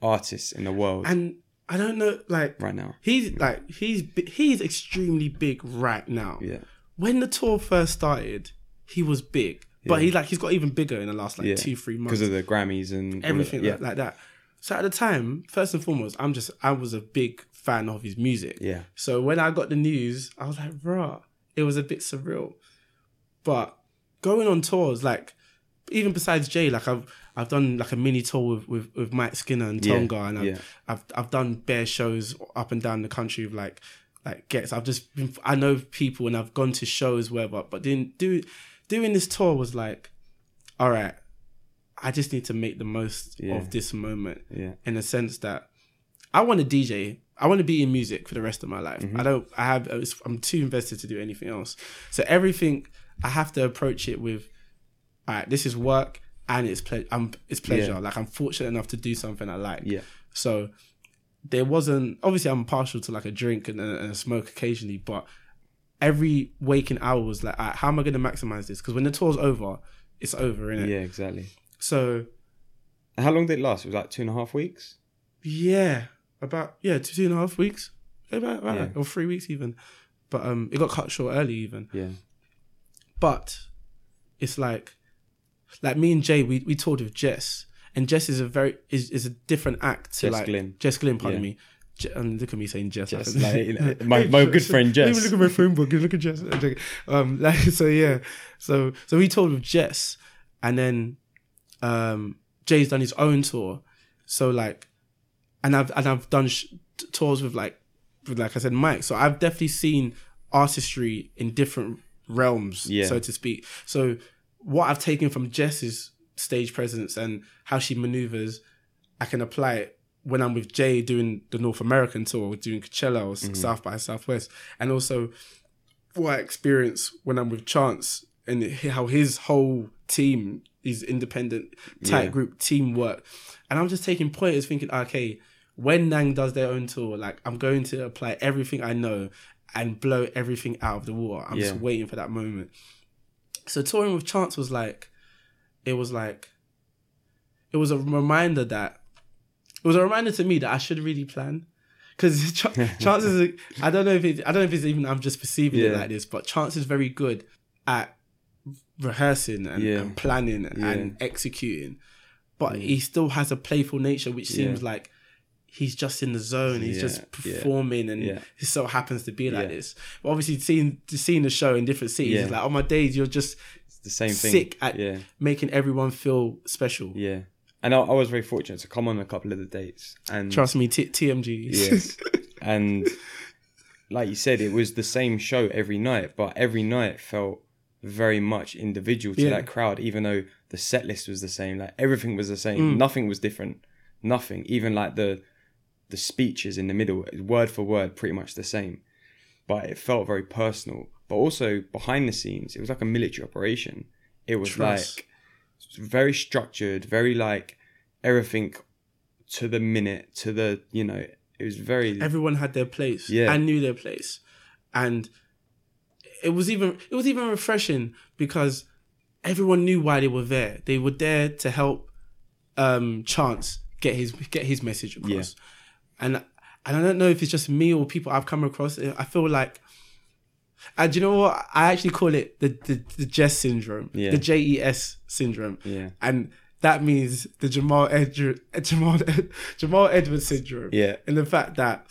artists in the world and I don't know, like right now. he's like he's he's extremely big right now. Yeah, when the tour first started, he was big, but he like he's got even bigger in the last like yeah. two three months. because of the Grammys and all everything that. Yeah, like, like that. So at the time, first and foremost, I'm just I was a big fan of his music. yeah, So when I got the news, I was like, rah, it was a bit surreal. But going on tours, like even besides Jay, like I've I've done like a mini tour with with, with Mike Skinner and Yeah, Tonga, and I've, yeah. I've I've done bare shows up and down the country with like like Ghetts. I've just been I know people and I've gone to shows where, but then do doing this tour was like, all right, I just need to make the most Yeah. of this moment Yeah. in the sense that I want to DJ. I want to be in music for the rest of my life. Mm-hmm. I don't. I have. I'm too invested to do anything else. So everything I have to approach it with. All right, this is work and it's ple- I'm it's pleasure. Yeah. Like I'm fortunate enough to do something I like. Yeah. So there wasn't obviously I'm partial to like a drink and a, and a smoke occasionally, but every waking hour was like, right, how am I going to maximize this? Because when the tour's over, it's over, innit? Yeah, exactly. So How long did it last? It was like two and a half weeks. yeah, about yeah two, two and a half weeks, about, about Yeah. or three weeks even. But um, it got cut short early even. Yeah. But it's like, like me and Jay, we we toured with Jess, and Jess is a very is, is a different act to Jess like Glynne. Jess Glynne, pardon Yeah. me. Je- and look at me saying Jess. Jess, like, you know, my- my good friend Jess. Jess. Look at my phone book. Look at Jess. Um, like so, yeah. So so we toured with Jess, and then um, Jay's done his own tour. So like, and I've and I've done sh- tours with like, with like I said, Mike. So I've definitely seen artistry in different realms, Yeah. so to speak. So what I've taken from Jess's stage presence and how she maneuvers, I can apply it when I'm with Jay doing the North American tour, doing Coachella or Mm-hmm. South by Southwest, and also what I experience when I'm with Chance and how his whole team is independent, tight Yeah. group teamwork. And I'm just taking pointers thinking, okay, when Nang does their own tour, like I'm going to apply everything I know and blow everything out of the water. I'm just waiting for that moment. So touring with Chance was like, it was like, it was a reminder that, it was a reminder to me that I should really plan. Because ch- Chance is, a, I don't know if it, I don't know if it's even I'm just perceiving it like this, but Chance is very good at rehearsing and, Yeah. and planning and executing, but he still has a playful nature, which seems Yeah. like he's just in the zone. He's Yeah, just yeah, performing, and yeah. it so happens to be like Yeah. this. But obviously, seeing seeing the show in different cities, Yeah. it's like on my days, you're just It's the same thing. sick at yeah. making everyone feel special. Yeah. And I, I was very fortunate to come on a couple of the dates. And Trust me, T- TMG. Yes. and like you said, it was the same show every night, but every night felt very much individual to Yeah. that crowd, even though the set list was the same. Like everything was the same. Mm. Nothing was different. Nothing. Even like the the speeches in the middle, word for word, pretty much the same. But it felt very personal. But also behind the scenes, it was like a military operation. It was Trust. like very structured, very like everything to the minute, to the you know, it was very everyone had their place Yeah. and knew their place and it was even it was even refreshing because everyone knew why they were there they were there to help um chance get his get his message across and and i don't know if it's just me or people i've come across i feel like and you know what i actually call it the the, the jess syndrome Yeah. the jes syndrome yeah, and that means the Jamal Edward, Jamal Jamal Edwards syndrome. yeah, And the fact that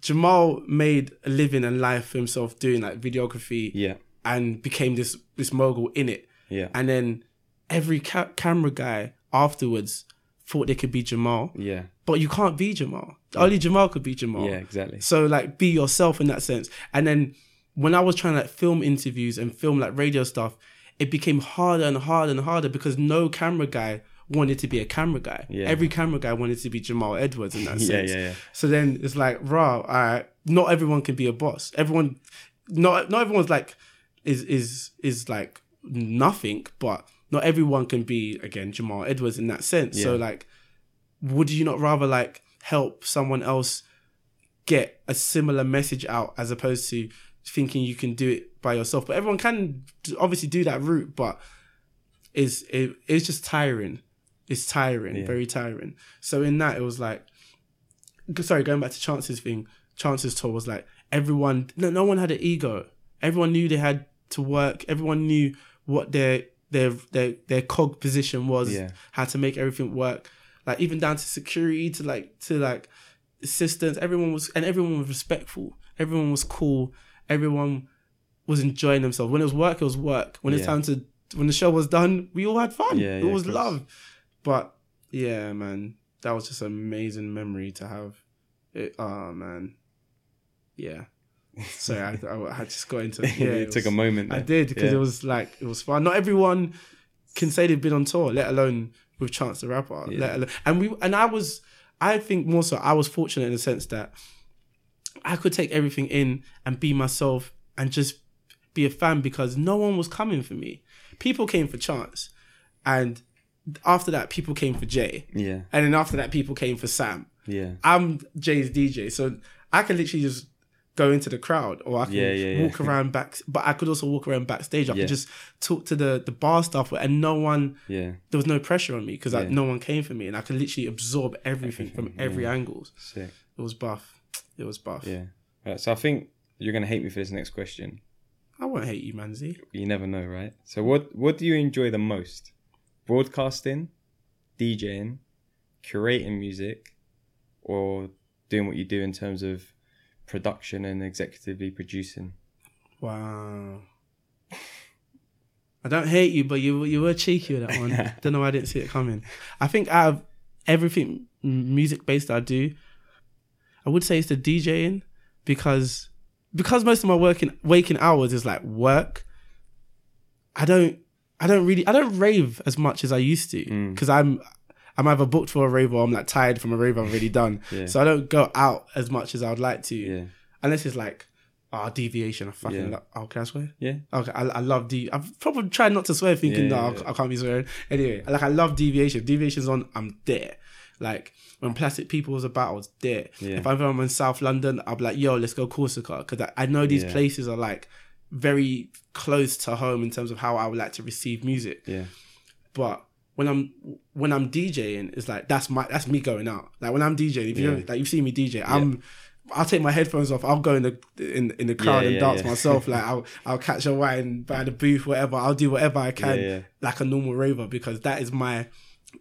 Jamal made a living and life for himself doing like videography yeah, and became this this mogul in it. yeah, And then every ca- camera guy afterwards thought they could be Jamal, yeah, but you can't be Jamal. Only Jamal could be Jamal. yeah, exactly. So like be yourself in that sense. And then when I was trying to like film interviews and film like radio stuff, it became harder and harder and harder because no camera guy wanted to be a camera guy. Yeah. Every camera guy wanted to be Jamal Edwards in that sense. yeah, yeah. So then it's like, rah, right, not everyone can be a boss. Everyone not not everyone's like is is is like nothing, but not everyone can be again Jamal Edwards in that sense. So like would you not rather like help someone else get a similar message out as opposed to thinking you can do it by yourself. But everyone can obviously do that route but it's it, it's just tiring. It's tiring Yeah. very tiring. So in that it was like sorry going back to chance's thing chance's tour was like everyone no, no one had an ego. Everyone knew they had to work. Everyone knew what their their their their cog position was Yeah. how to make everything work. Like even down to security to like to like assistants everyone was and everyone was respectful. Everyone was cool everyone was enjoying themselves. When it was work it was work. When it's Yeah. time to when the show was done we all had fun. Yeah, it yeah, was love. But yeah man that was just an amazing memory to have. It, oh man. Yeah. Sorry I, I, I just got into yeah it took a was- moment. I did because it was like it was fun. Not everyone can say they've been on tour, let alone with Chance the Rapper. Let alone, and we and I was, I think more so, I was fortunate in the sense that I could take everything in and be myself and just be a fan because no one was coming for me. People came for Chance, and after that, people came for Jay, Yeah. and then after that, people came for Sam. Yeah. I'm Jay's DJ, so I can literally just go into the crowd or I can Yeah, yeah, walk yeah. around back but I could also walk around backstage. I could just talk to the the bar staff and no one Yeah. there was no pressure on me because like no one came for me and I could literally absorb everything from every yeah. angle. Sick. It was buff. It was buff. Yeah. Right, so I think you're gonna hate me for this next question. I won't hate you, Manzi. You never know, right? So what what do you enjoy the most? Broadcasting, DJing, curating music, or doing what you do in terms of production and executively producing? Wow. I don't hate you, but you you were cheeky with that one. don't know why I didn't see it coming. I think out of everything music based I do, I would say it's the DJing because because most of my working waking hours is like work. I don't I don't really I don't rave as much as I used to Mm. because I'm I'm either booked for a rave or I'm like tired from a rave I've already done. Yeah. So I don't go out as much as I would like to Yeah. unless it's like ah deviation. I fucking Yeah. love. Oh, can I swear? Yeah. Okay, I, I love de. I've probably tried not to swear, thinking Yeah, no, I, I can't be swearing. Anyway, like I love deviation. Deviation's on. I'm there. Like when Plastic People was about, I was there. Yeah. If I'm in South London, I'll be like, yo, let's go Corsica because I, I know these Yeah. places are like very close to home in terms of how I would like to receive music. Yeah. But when I'm when I'm DJing, it's like that's my that's me going out. Like when I'm DJing, if you Yeah. know, like you see me DJ, I'm I'll take my headphones off. I'll go in the in in the crowd Yeah, and yeah, dance yeah. myself. Like I'll I'll catch a wine by the booth, whatever. I'll do whatever I can, like a normal raver, because that is my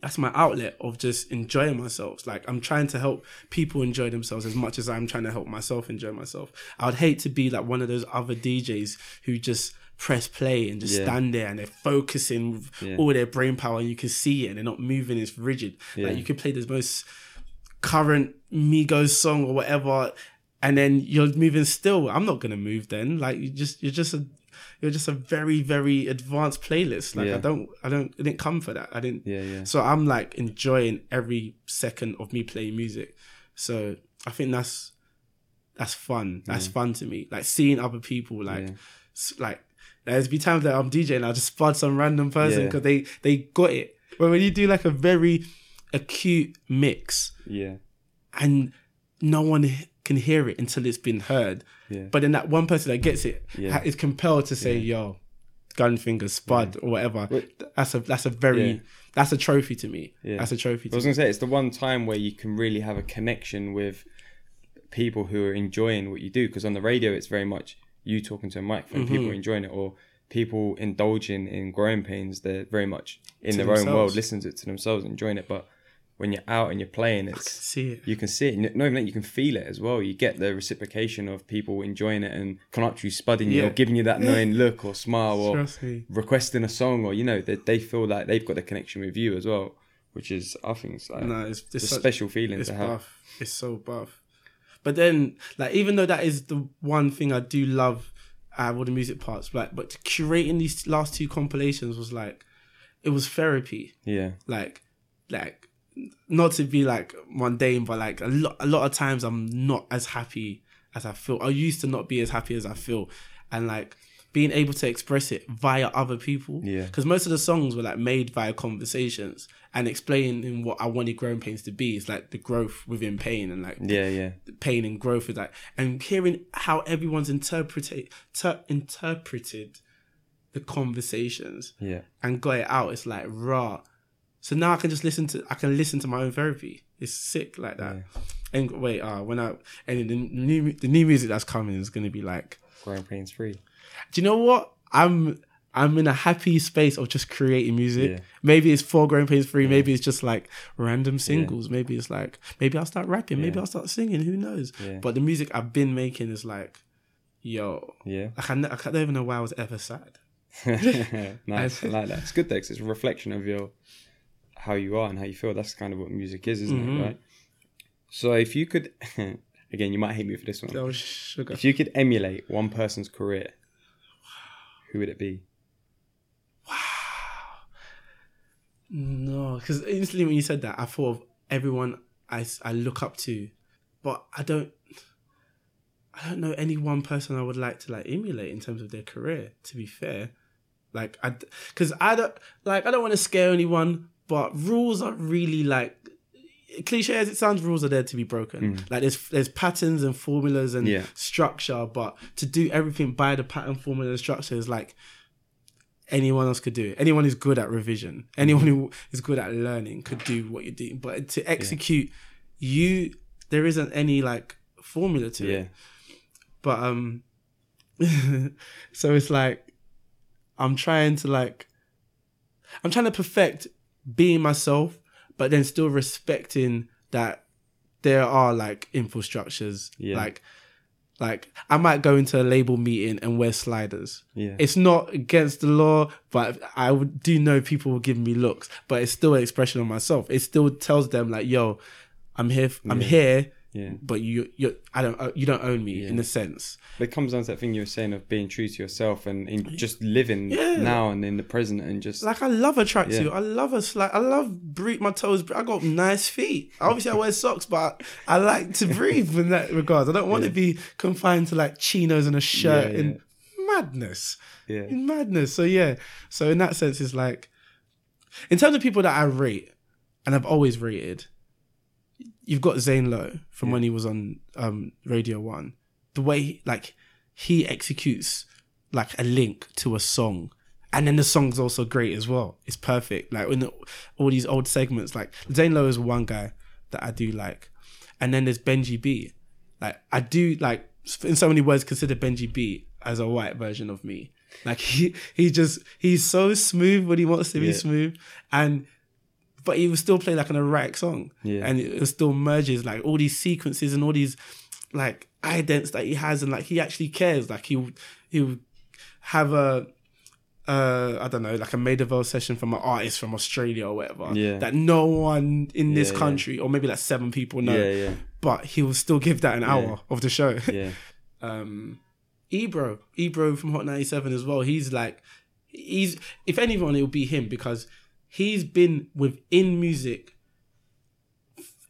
that's my outlet of just enjoying myself. Like I'm trying to help people enjoy themselves as much as I'm trying to help myself enjoy myself. I would hate to be like one of those other DJs who just press play and just Yeah. stand there and they're focusing with Yeah. all their brain power and you can see it and they're not moving, it's rigid. Yeah. Like you could play the most current Migos song or whatever and then you're moving still. I'm not gonna move then. Like you just you're just a you're just a very, very advanced playlist. Like Yeah. I don't I don't I didn't come for that. I didn't Yeah. Yeah. so I'm like enjoying every second of me playing music. So I think that's that's fun. That's fun to me. Like seeing other people like Yeah. like there's be times that I'm DJing, I just spud some random person Yeah. because they they got it. But when you do like a very acute mix Yeah. and no one can hear it until it's been heard, Yeah. but then that one person that gets it Yeah. ha- is compelled to say, "Yo, gun Gunfinger, Spud, or whatever." But- that's a that's a very Yeah. that's a trophy to me. Yeah. That's a trophy I was me. gonna say it's the one time where you can really have a connection with people who are enjoying what you do. Because on the radio, it's very much you talking to a microphone, Mm-hmm. people enjoying it, or people indulging in growing pains. They're very much in To their own world, themselves. listening to it to themselves, enjoying it. But when you're out and you're playing, it's See it. you can see it. That, you can feel it as well. You get the reciprocation of people enjoying it and to spudding you, Yeah. or giving you that knowing look or smile, or requesting a song, or you know that they feel like they've got a connection with you as well, which is I think it's like No, it's, it's it's a such- special feeling It's to have. It's so buff. But then, like, even though that is the one thing I do love, uh, all the music parts, like, but curating these last two compilations was like, it was therapy. Yeah, Like, like, not to be like mundane, but like a lot, a lot of times I'm not as happy as I feel. I used to not be as happy as I feel, and like being able to express it via other people. Yeah. Because most of the songs were like made via conversations and explaining what I wanted growing pains to be. It's like the growth within pain and like yeah, yeah, pain and growth is like and hearing how everyone's interpreted ter- interpreted the conversations yeah, and got it out. It's like raw. So now I can just listen to I can listen to my own therapy. It's sick like that. And wait, uh, when I and the new the new music that's coming is gonna be like, growing pains free. do you know what? I'm I'm in a happy space of just creating music. Yeah. Maybe it's for growing pains free. Maybe it's just like random singles. Maybe it's like maybe I'll start rapping. Maybe I'll start singing. Who knows? Yeah. But the music I've been making is like, yo, Yeah, I can I don't even know why I was ever sad. nice. I like that. It's good though, it's a reflection of your how you are and how you feel. That's kind of what music is, isn't Mhm. it? Right. So if you could, again, you might hate me for this one. Oh sugar. If you could emulate one person's career, who would it be? Wow. No, because instantly when you said that, I thought of everyone I, I look up to, but I don't. I don't know any one person I would like to like emulate in terms of their career. To be fair, like I, because I don't like I don't want to scare anyone, but rules are really like cliche as it sounds. Rules are there to be broken. Like there's there's patterns and formulas and Yeah. structure, but to do everything by the pattern, formula, and structure is like anyone else could do it. Anyone who's good at revision, anyone who is good at learning could do what you're doing. But to execute, you there isn't any like formula to Yeah. it. But um, so it's like I'm trying to like I'm trying to perfect being myself, but then still respecting that there are like infrastructures, Yeah. like. Like I might go into a label meeting and wear sliders. Yeah. It's not against the law, but I do know people will give me looks, but it's still an expression of myself. It still tells them like, "Yo, I'm here. I'm Yeah. here, Yeah. but you, you, I don't, uh, you don't own me Yeah. in a sense." But it comes down to that thing you were saying of being true to yourself and in just living Yeah. now and in the present and just Like I love a tracksuit. Yeah. I love a slide. I love breathe my toes. I got nice feet. Obviously, I wear socks, but I like to breathe in that regard. I don't want to be confined to like chinos and a shirt in madness. yeah. in madness. So yeah. So in that sense, it's like, in terms of people that I rate, and I've always rated, you've got Zane Lowe from when he was on um, Radio One. The way he, like he executes like a link to a song. And then the song's also great as well. It's perfect. Like in the, all these old segments, like Zane Lowe is one guy that I do like, and then there's Benji B. Like I do like in so many words consider Benji B as a white version of me. Like he he just he's so smooth when he wants to be smooth, and but he will still play like an erratic song, Yeah. and it still merges like all these sequences and all these like idents that he has, and like he actually cares. Like he he would have a uh, I don't know, like a Maida Vale session from an artist from Australia or whatever. Yeah. That no one in this Yeah, yeah. country, or maybe like seven people know. Yeah, yeah. But he will still give that an hour of the show. Yeah. um Ebro, Ebro from Hot 97 as well. He's like he's if anyone it will be him because he's been within music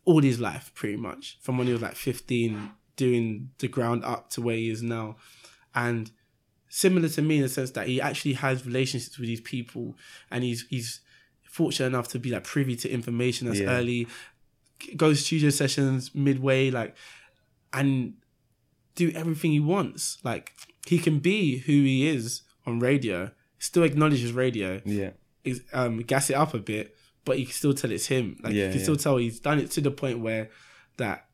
all his life pretty much from when he was like 15 doing the ground up to where he is now and similar to me in the sense that he actually has relationships with these people and he's he's fortunate enough to be like privy to information that's Yeah. early goes studio sessions midway like and do everything he wants like he can be who he is on radio still acknowledges radio Yeah. Is um gas it up a bit, but you can still tell it's him. Like Yeah, you can yeah. still tell he's done it to the point where that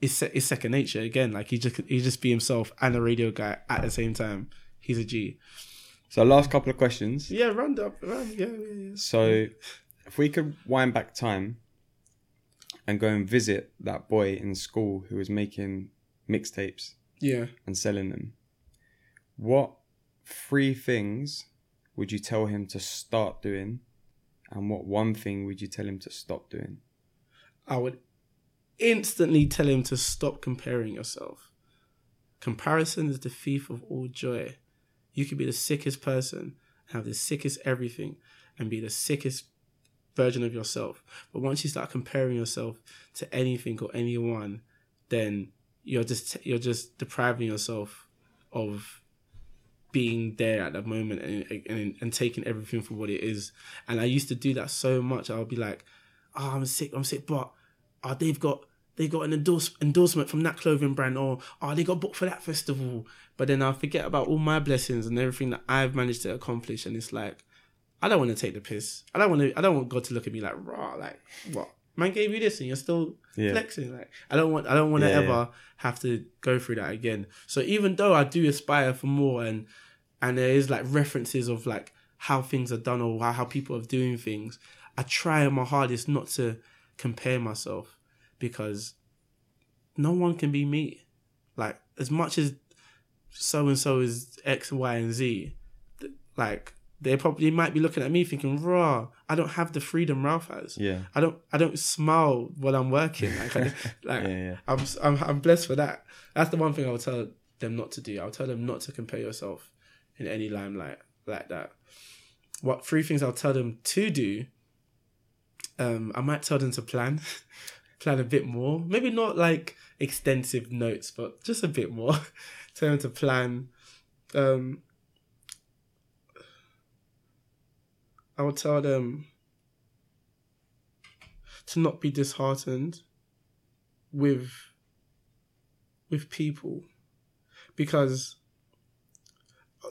it's it's second nature again. Like he just he just be himself and a radio guy at the same time. He's a G. So last couple of questions. Yeah, round up, round, yeah, yeah, yeah. So if we could wind back time and go and visit that boy in school who was making mixtapes Yeah. and selling them, what three things would you tell him to start doing? And what one thing would you tell him to stop doing? I would instantly tell him to stop comparing yourself. Comparison is the thief of all joy. You could be the sickest person, have the sickest everything, and be the sickest version of yourself. But once you start comparing yourself to anything or anyone, then you're just you're just depriving yourself of being there at that moment and, and and taking everything for what it is. And I used to do that so much. I'll be like, "Oh, I'm sick. I'm sick," but oh, they've got they got an endorse, endorsement from that clothing brand, or oh, they got booked for that festival. But then I forget about all my blessings and everything that I've managed to accomplish, and it's like, I don't want to take the piss. I don't want to. I don't want God to look at me like raw, like what man gave you this and you're still Yeah. flexing. Like I don't want. I don't want to ever yeah. have to go through that again. So even though I do aspire for more, and and there is like references of like how things are done or how, people are doing things, I try my hardest not to compare myself because no one can be me. Like as much as so and so is X, Y, and Z, th- like they probably might be looking at me thinking, "Raw, I don't have the freedom Ralph has. Yeah. I don't, I don't smile while I'm working. Like, I, like Yeah, yeah. I'm, I'm, I'm blessed for that. That's the one thing I would tell them not to do. I'll tell them not to compare yourself in any limelight like that. what three things I'll tell them to do. Um, I might tell them to plan, plan a bit more. Maybe not like extensive notes, but just a bit more. tell them to plan. Um, I will tell them to not be disheartened with with people because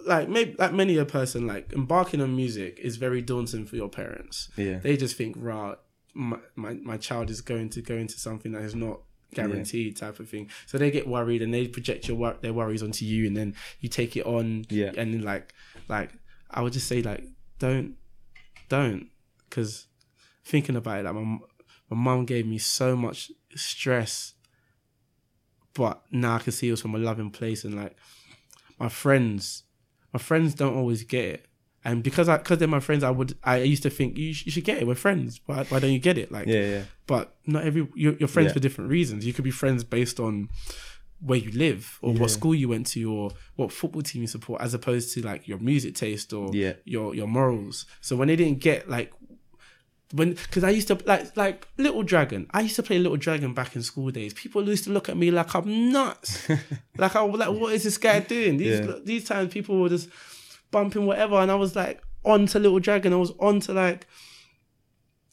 like maybe like many a person like embarking on music is very daunting for your parents. Yeah. they just think right my, my, my child is going to go into something that is not guaranteed type of thing. So they get worried and they project your wor- their worries onto you and then you take it on. Yeah. and then like like i would just say like don't don't. Because thinking about it like my, my mum gave me so much stress but now i can see it was from a loving place and like my friends my friends don't always get it and because I because they're my friends, I would I used to think you, sh- you should get it. We're friends. Why, why don't you get it? Like, Yeah, yeah. but not every you're, you're friends Yeah. for different reasons. You could be friends based on where you live or Yeah. what school you went to or what football team you support, as opposed to like your music taste or Yeah. your your morals. So when they didn't get like when because I used to like like Little Dragon. I used to play Little Dragon back in school days. People used to look at me like I'm nuts. like I was like, what is this guy doing? These Yeah. these times people were just bumping whatever, and I was like on to Little Dragon. I was on to like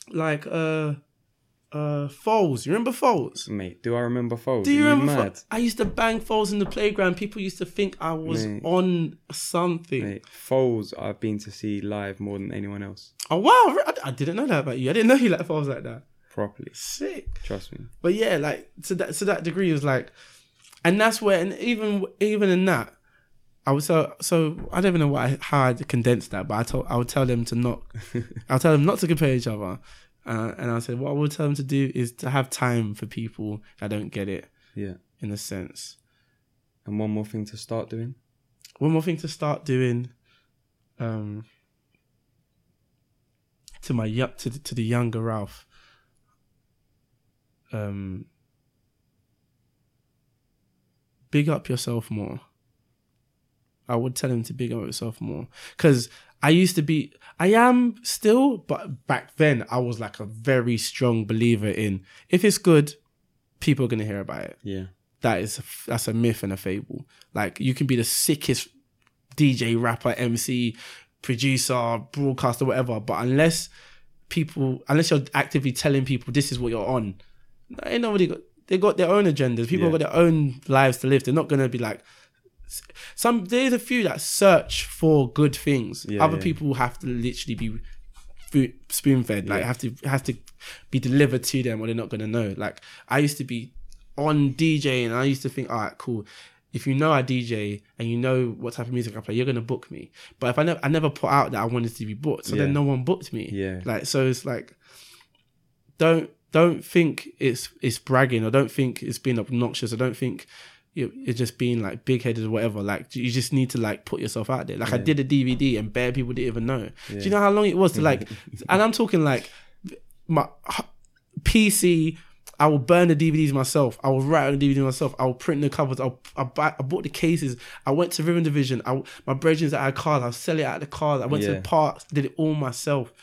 like uh uh Foals. You remember Foals? Mate, do I remember Foals? Do you Are remember? mad? I used to bang Foals in the playground. People used to think I was Mate. on something. Mate, Foals I've been to see live more than anyone else. Oh wow! I, I didn't know that about you. I didn't know you like Foals like that. Properly. Sick. Trust me. But yeah, like to that to that degree it was like, and that's where, and even even in that, I was so so I don't even know why how I condensed that, but I told I would tell them to not, I'll tell them not to compare each other, uh, and I said what I would tell them to do is to have time for people that don't get it Yeah. in a sense. And one more thing to start doing. One more thing to start doing, um, to my to the, to the younger Ralph. Um, big up yourself more. I would tell him to big up yourself more because I used to be, I am still, but back then I was like a very strong believer in if it's good, people are gonna hear about it Yeah. that is that's a myth and a fable. Like you can be the sickest DJ, rapper, MC, producer, broadcaster, whatever, but unless people, unless you're actively telling people this is what you're on, ain't nobody got. They got their own agendas. People Yeah. got their own lives to live. They're not gonna be like. Some there's a few that search for good things. Yeah, Other yeah. people have to literally be spoon fed. Like Yeah. have to have to be delivered to them, or they're not gonna know. Like I used to be on DJ, and I used to think, all right, cool. If you know I DJ and you know what type of music I play, you're gonna book me. But if I never, I never put out that I wanted to be booked, so then no one booked me. Yeah. Like so, it's like don't don't think it's it's bragging, or don't think it's being obnoxious, or don't think you're, you're just being like big headed or whatever. Like you just need to like put yourself out there. Like I did a DVD and bare people didn't even know. Do you know how long it was to like? and I'm talking like my PC. I will burn the DVDs myself. I will write on the DVD myself. I will print the covers. I'll, I, buy, I bought the cases. I went to Rhythm Division. I, my brethren that had cars, I'll sell it at the cars. I went to the parks, did it all myself.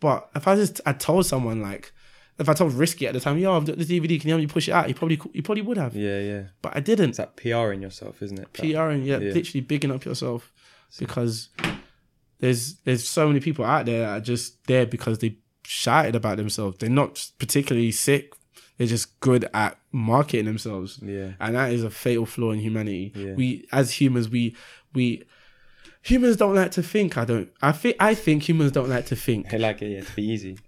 But if I just I told someone like, if I told Risky at the time, yo, I've got this DVD, can you help me push it out? He probably he probably would have, Yeah, yeah. but I didn't. It's that PRing yourself, isn't it? That- PR and yeah, Yeah. literally bigging up yourself because there's there's so many people out there that are just there because they shouted about themselves. They're not particularly sick. They're just good at marketing themselves, Yeah. and that is a fatal flaw in humanity. Yeah. We as humans, we we humans don't like to think. I don't. I think I think humans don't like to think. They like it, yeah, to be easy.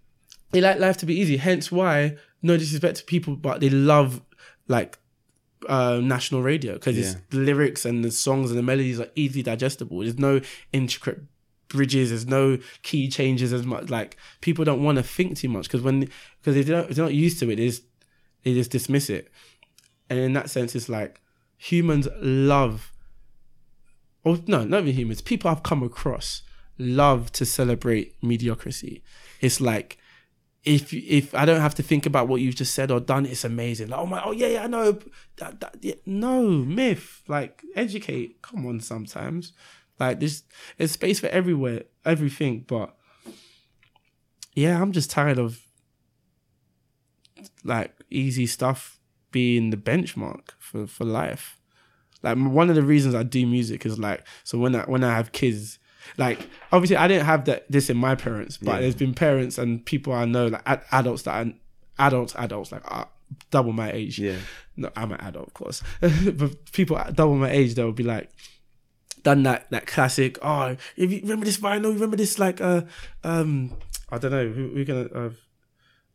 They like life to be easy. Hence why, no disrespect to people, but they love like uh, national radio because Yeah. the lyrics and the songs and the melodies are easily digestible. There's no intricate bridges. There's no key changes as much. Like people don't want to think too much because when because they don't they're not used to it. They just, they just dismiss it. And in that sense, it's like humans love. Or no, not even humans. People I've come across love to celebrate mediocrity. It's like if if I don't have to think about what you've just said or done, it's amazing. Like, oh my, oh yeah, yeah, I know. That, that, yeah. No myth. Like educate. Come on, sometimes Like there's there's space for everywhere, everything. But yeah, I'm just tired of like easy stuff being the benchmark for for life. Like one of the reasons I do music is like so when I when I have kids, like obviously I didn't have that this in my parents, but Yeah. there's been parents and people I know like ad- adults that are adults adults like uh, double my age. Yeah. No, I'm an adult, of course, but people double my age they'll be like done that that classic. Oh, if you remember this vinyl, remember this like uh um I don't know who we're gonna. Uh,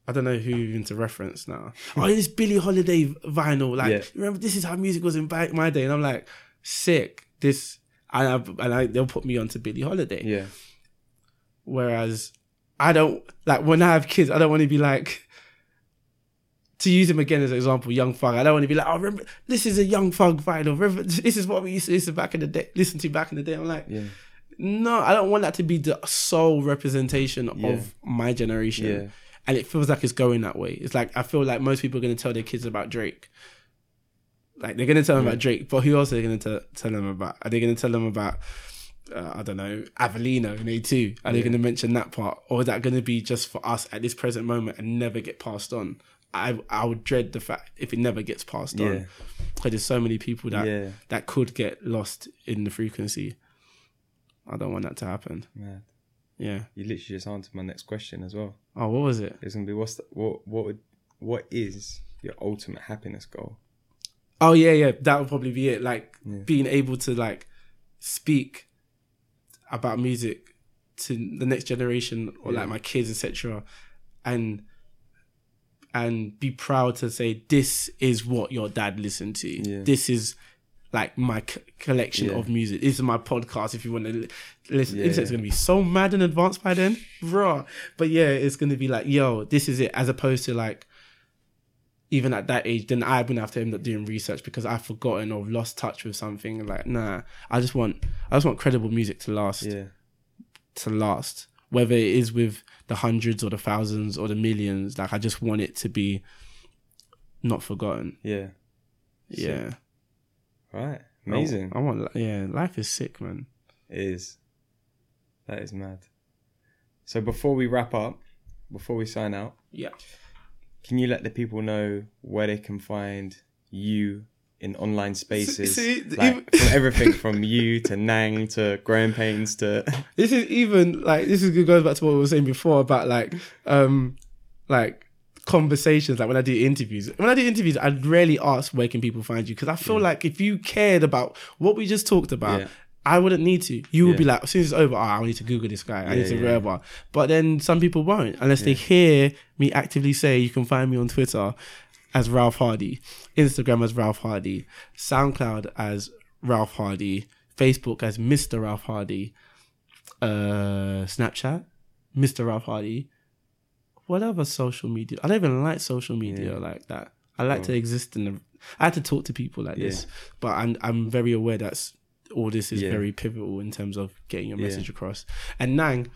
I don't know who even to reference now. oh, this Billie Holiday vinyl. Like, Yeah. remember this is how music was in back my day, and I'm like, sick. This and I, and I, they'll put me onto Billie Holiday. Yeah. Whereas I don't like when I have kids, I don't want to be like to use him again as an example, Young Thug. I don't want to be like, oh, remember this is a Young Thug vinyl. Remember this is what we used to listen back in the day. Listen to back in the day. I'm like, Yeah. no, I don't want that to be the sole representation Yeah. of my generation. Yeah. And it feels like it's going that way. It's like I feel like most people are going to tell their kids about Drake. Like they're going to tell them Yeah. about Drake, but who else are they going to tell them about? Are they going to tell them about? Uh, I don't know, Avelino in A2. Are they going to mention that part, or is that going to be just for us at this present moment and never get passed on? I I would dread the fact if it never gets passed Yeah. on, because there's so many people that Yeah. that could get lost in the frequency. I don't want that to happen. Yeah. You literally just answered my next question as well. Oh, what was it? It's gonna be what's the, what what would what is your ultimate happiness goal? Oh yeah, yeah. That would probably be it. Like Yeah. being able to like speak about music to the next generation or Yeah. like my kids, etc. And and be proud to say this is what your dad listened to. Yeah. This is like my c- collection Yeah. of music. This is my podcast. If you want to li- listen, Yeah. internet's gonna be so mad and advanced by then, raw. But yeah, it's gonna be like, yo, this is it. As opposed to like, even at that age, then I'm gonna have to end up doing research because I've forgotten or lost touch with something. Like, nah, I just want, I just want credible music to last, Yeah. to last. Whether it is with the hundreds or the thousands or the millions, like I just want it to be not forgotten. Yeah. Yeah, Right. Amazing. I, I want, yeah, life is sick, man. It is. That is mad. So before we wrap up, before we sign out, Yeah. Can you let the people know where they can find you in online spaces? See, like, even- from everything from you to Nang to Growing Pains to this is even like this is goes back to what we were saying before about like um like conversations like when I do interviews when I do interviews I'd rarely ask where can people find you because I feel like if you cared about what we just talked about Yeah. I wouldn't need to you would be like as soon as it's over oh, I need to google this guy I Yeah, need to yeah. whatever but then some people won't unless they hear me actively say you can find me on Twitter as Ralph Hardy Instagram as Ralph Hardy SoundCloud as Ralph Hardy Facebook as Mr. Ralph Hardy uh Snapchat, Mr. Ralph Hardy. Whatever social media? I don't even like social media Yeah. like that. I like to exist in the. I had to talk to people like this, but I'm I'm very aware that's all this is Yeah. very pivotal in terms of getting your Yeah. message across. And Nang,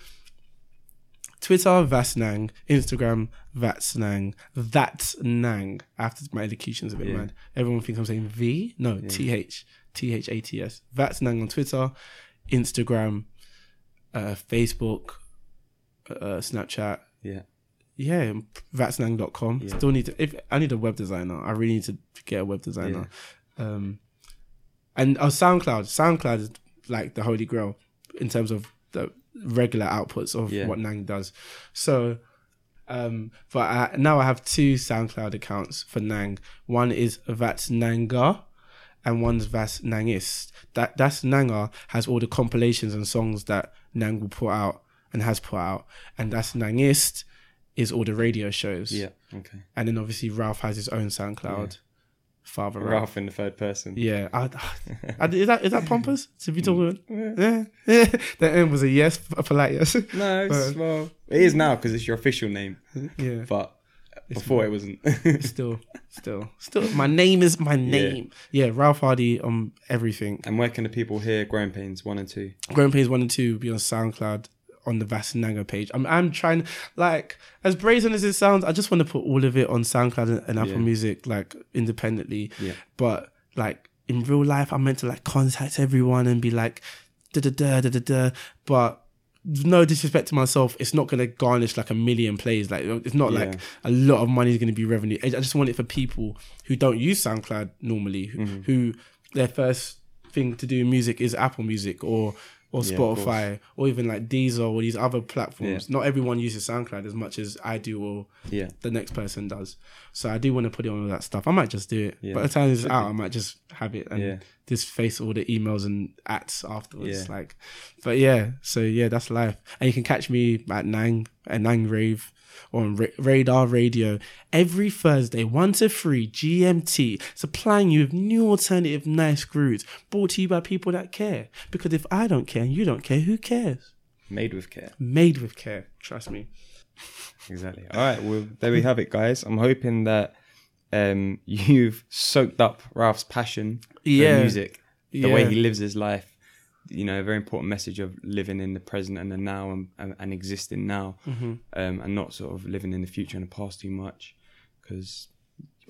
Twitter Vas Nang, Instagram Thats Nang, That's Nang. After my elocution's a bit Yeah. mad. Everyone thinks I'm saying V. No, T H T H A T S. Thats Nang on Twitter, Instagram, uh, Facebook, uh, Snapchat. yeah. Yeah, thatsnang.com. Yeah. Still need to if I need a web designer. I really need to get a web designer. Um and oh SoundCloud. SoundCloud is like the holy grail in terms of the regular outputs of Yeah. what Nang does. So um but I, now I have two SoundCloud accounts for Nang. One is Vats Nanga and one's Vats Nangist. That that's Nanga has all the compilations and songs that Nang will put out and has put out. And that's Nangist is all the radio shows. Yeah. Okay. And then obviously Ralph has his own SoundCloud. Father Ralph. In the third person. Yeah. I, I- is that is that pompous to be talking? Mm. Yeah. yeah. The end was a yes, a polite yes. No, it's, But- well, it is now because it's your official name, yeah. but before it wasn't. Still, still, still. My name is my name. Yeah. Ralph Hardy on everything. and where can the people hear Growing Pains one and two? Growing Pains one and two will be on SoundCloud on the Vasinanga page. I'm I'm trying like as brazen as it sounds, I just want to put all of it on SoundCloud and, and Apple Yeah. Music like independently. Yeah. But like in real life, I'm meant to like contact everyone and be like, da da da da da da. But no disrespect to myself, it's not gonna garnish like a million plays. Like it's not like a lot of money is gonna be revenue. I I just want it for people who don't use SoundCloud normally, who, Mm-hmm. who their first thing to do in music is Apple Music or or Yeah, Spotify or even like Deezer or these other platforms. Not everyone uses SoundCloud as much as I do or Yeah. the next person does. So I do want to put it on all that stuff. I might just do it. Yeah. By the time it's out, I might just have it and Yeah. just face all the emails and ats afterwards. Yeah. Like, but yeah. So yeah, that's life. And you can catch me at Nang at Nang Rave on Ra- Radar Radio every Thursday, one to three GMT, supplying you with new alternative nice grooves brought to you by people that care. Because if I don't care and you don't care, who cares? Made with care. Made with care. Trust me. Exactly. All right. Well, there we have it, guys. I'm hoping that um, you've soaked up Ralph's passion for Yeah. music, the way he lives his life. You know, a very important message of living in the present and the now and, and, and existing now, Mm-hmm. um, and not sort of living in the future and the past too much, because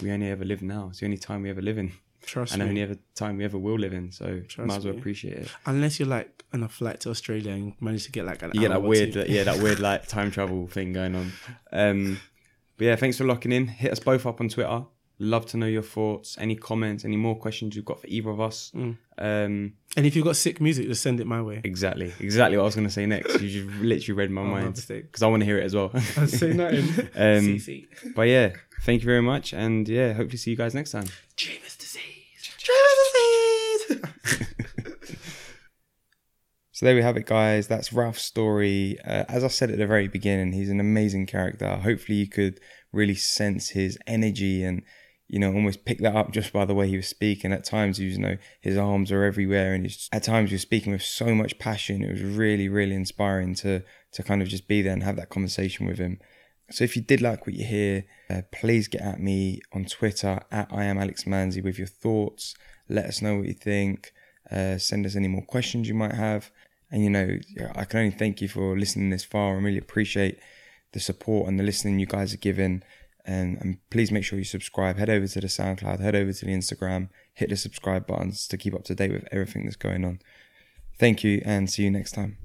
we only ever live now. It's the only time we ever live in, Trust and me. only ever time we ever will live in. So Trust might as well me. appreciate it. Unless you're like on a flight to Australia and manage to get like an You get that weird, two. yeah, that weird like time travel thing going on. Um, but yeah, thanks for locking in. Hit us both up on Twitter. Love to know your thoughts, any comments, any more questions you've got for either of us. Mm. Um, And if you've got sick music, just send it my way. exactly, exactly what I was going to say next. You just literally read my Oh, mind because I want to hear it as well. I say nothing. Um, CC. but yeah, thank you very much, and yeah, hopefully see you guys next time. Dreamer's disease. Dreamer's disease. So there we have it, guys. That's Ralph's story. Uh, as I said at the very beginning, he's an amazing character. Hopefully, you could really sense his energy and, you know, almost pick that up just by the way he was speaking. At times, was, you know, his arms are everywhere, and he's, at times, he was speaking with so much passion. It was really, really inspiring to to kind of just be there and have that conversation with him. So if you did like what you hear, uh, please get at me on Twitter at I am Alex Manzi with your thoughts. Let us know what you think. Uh, send us any more questions you might have. And you know, I can only thank you for listening this far and really appreciate the support and the listening you guys are giving. And, and please make sure you subscribe. Head over to the SoundCloud, head over to the Instagram, hit the subscribe buttons to keep up to date with everything that's going on. Thank you and see you next time.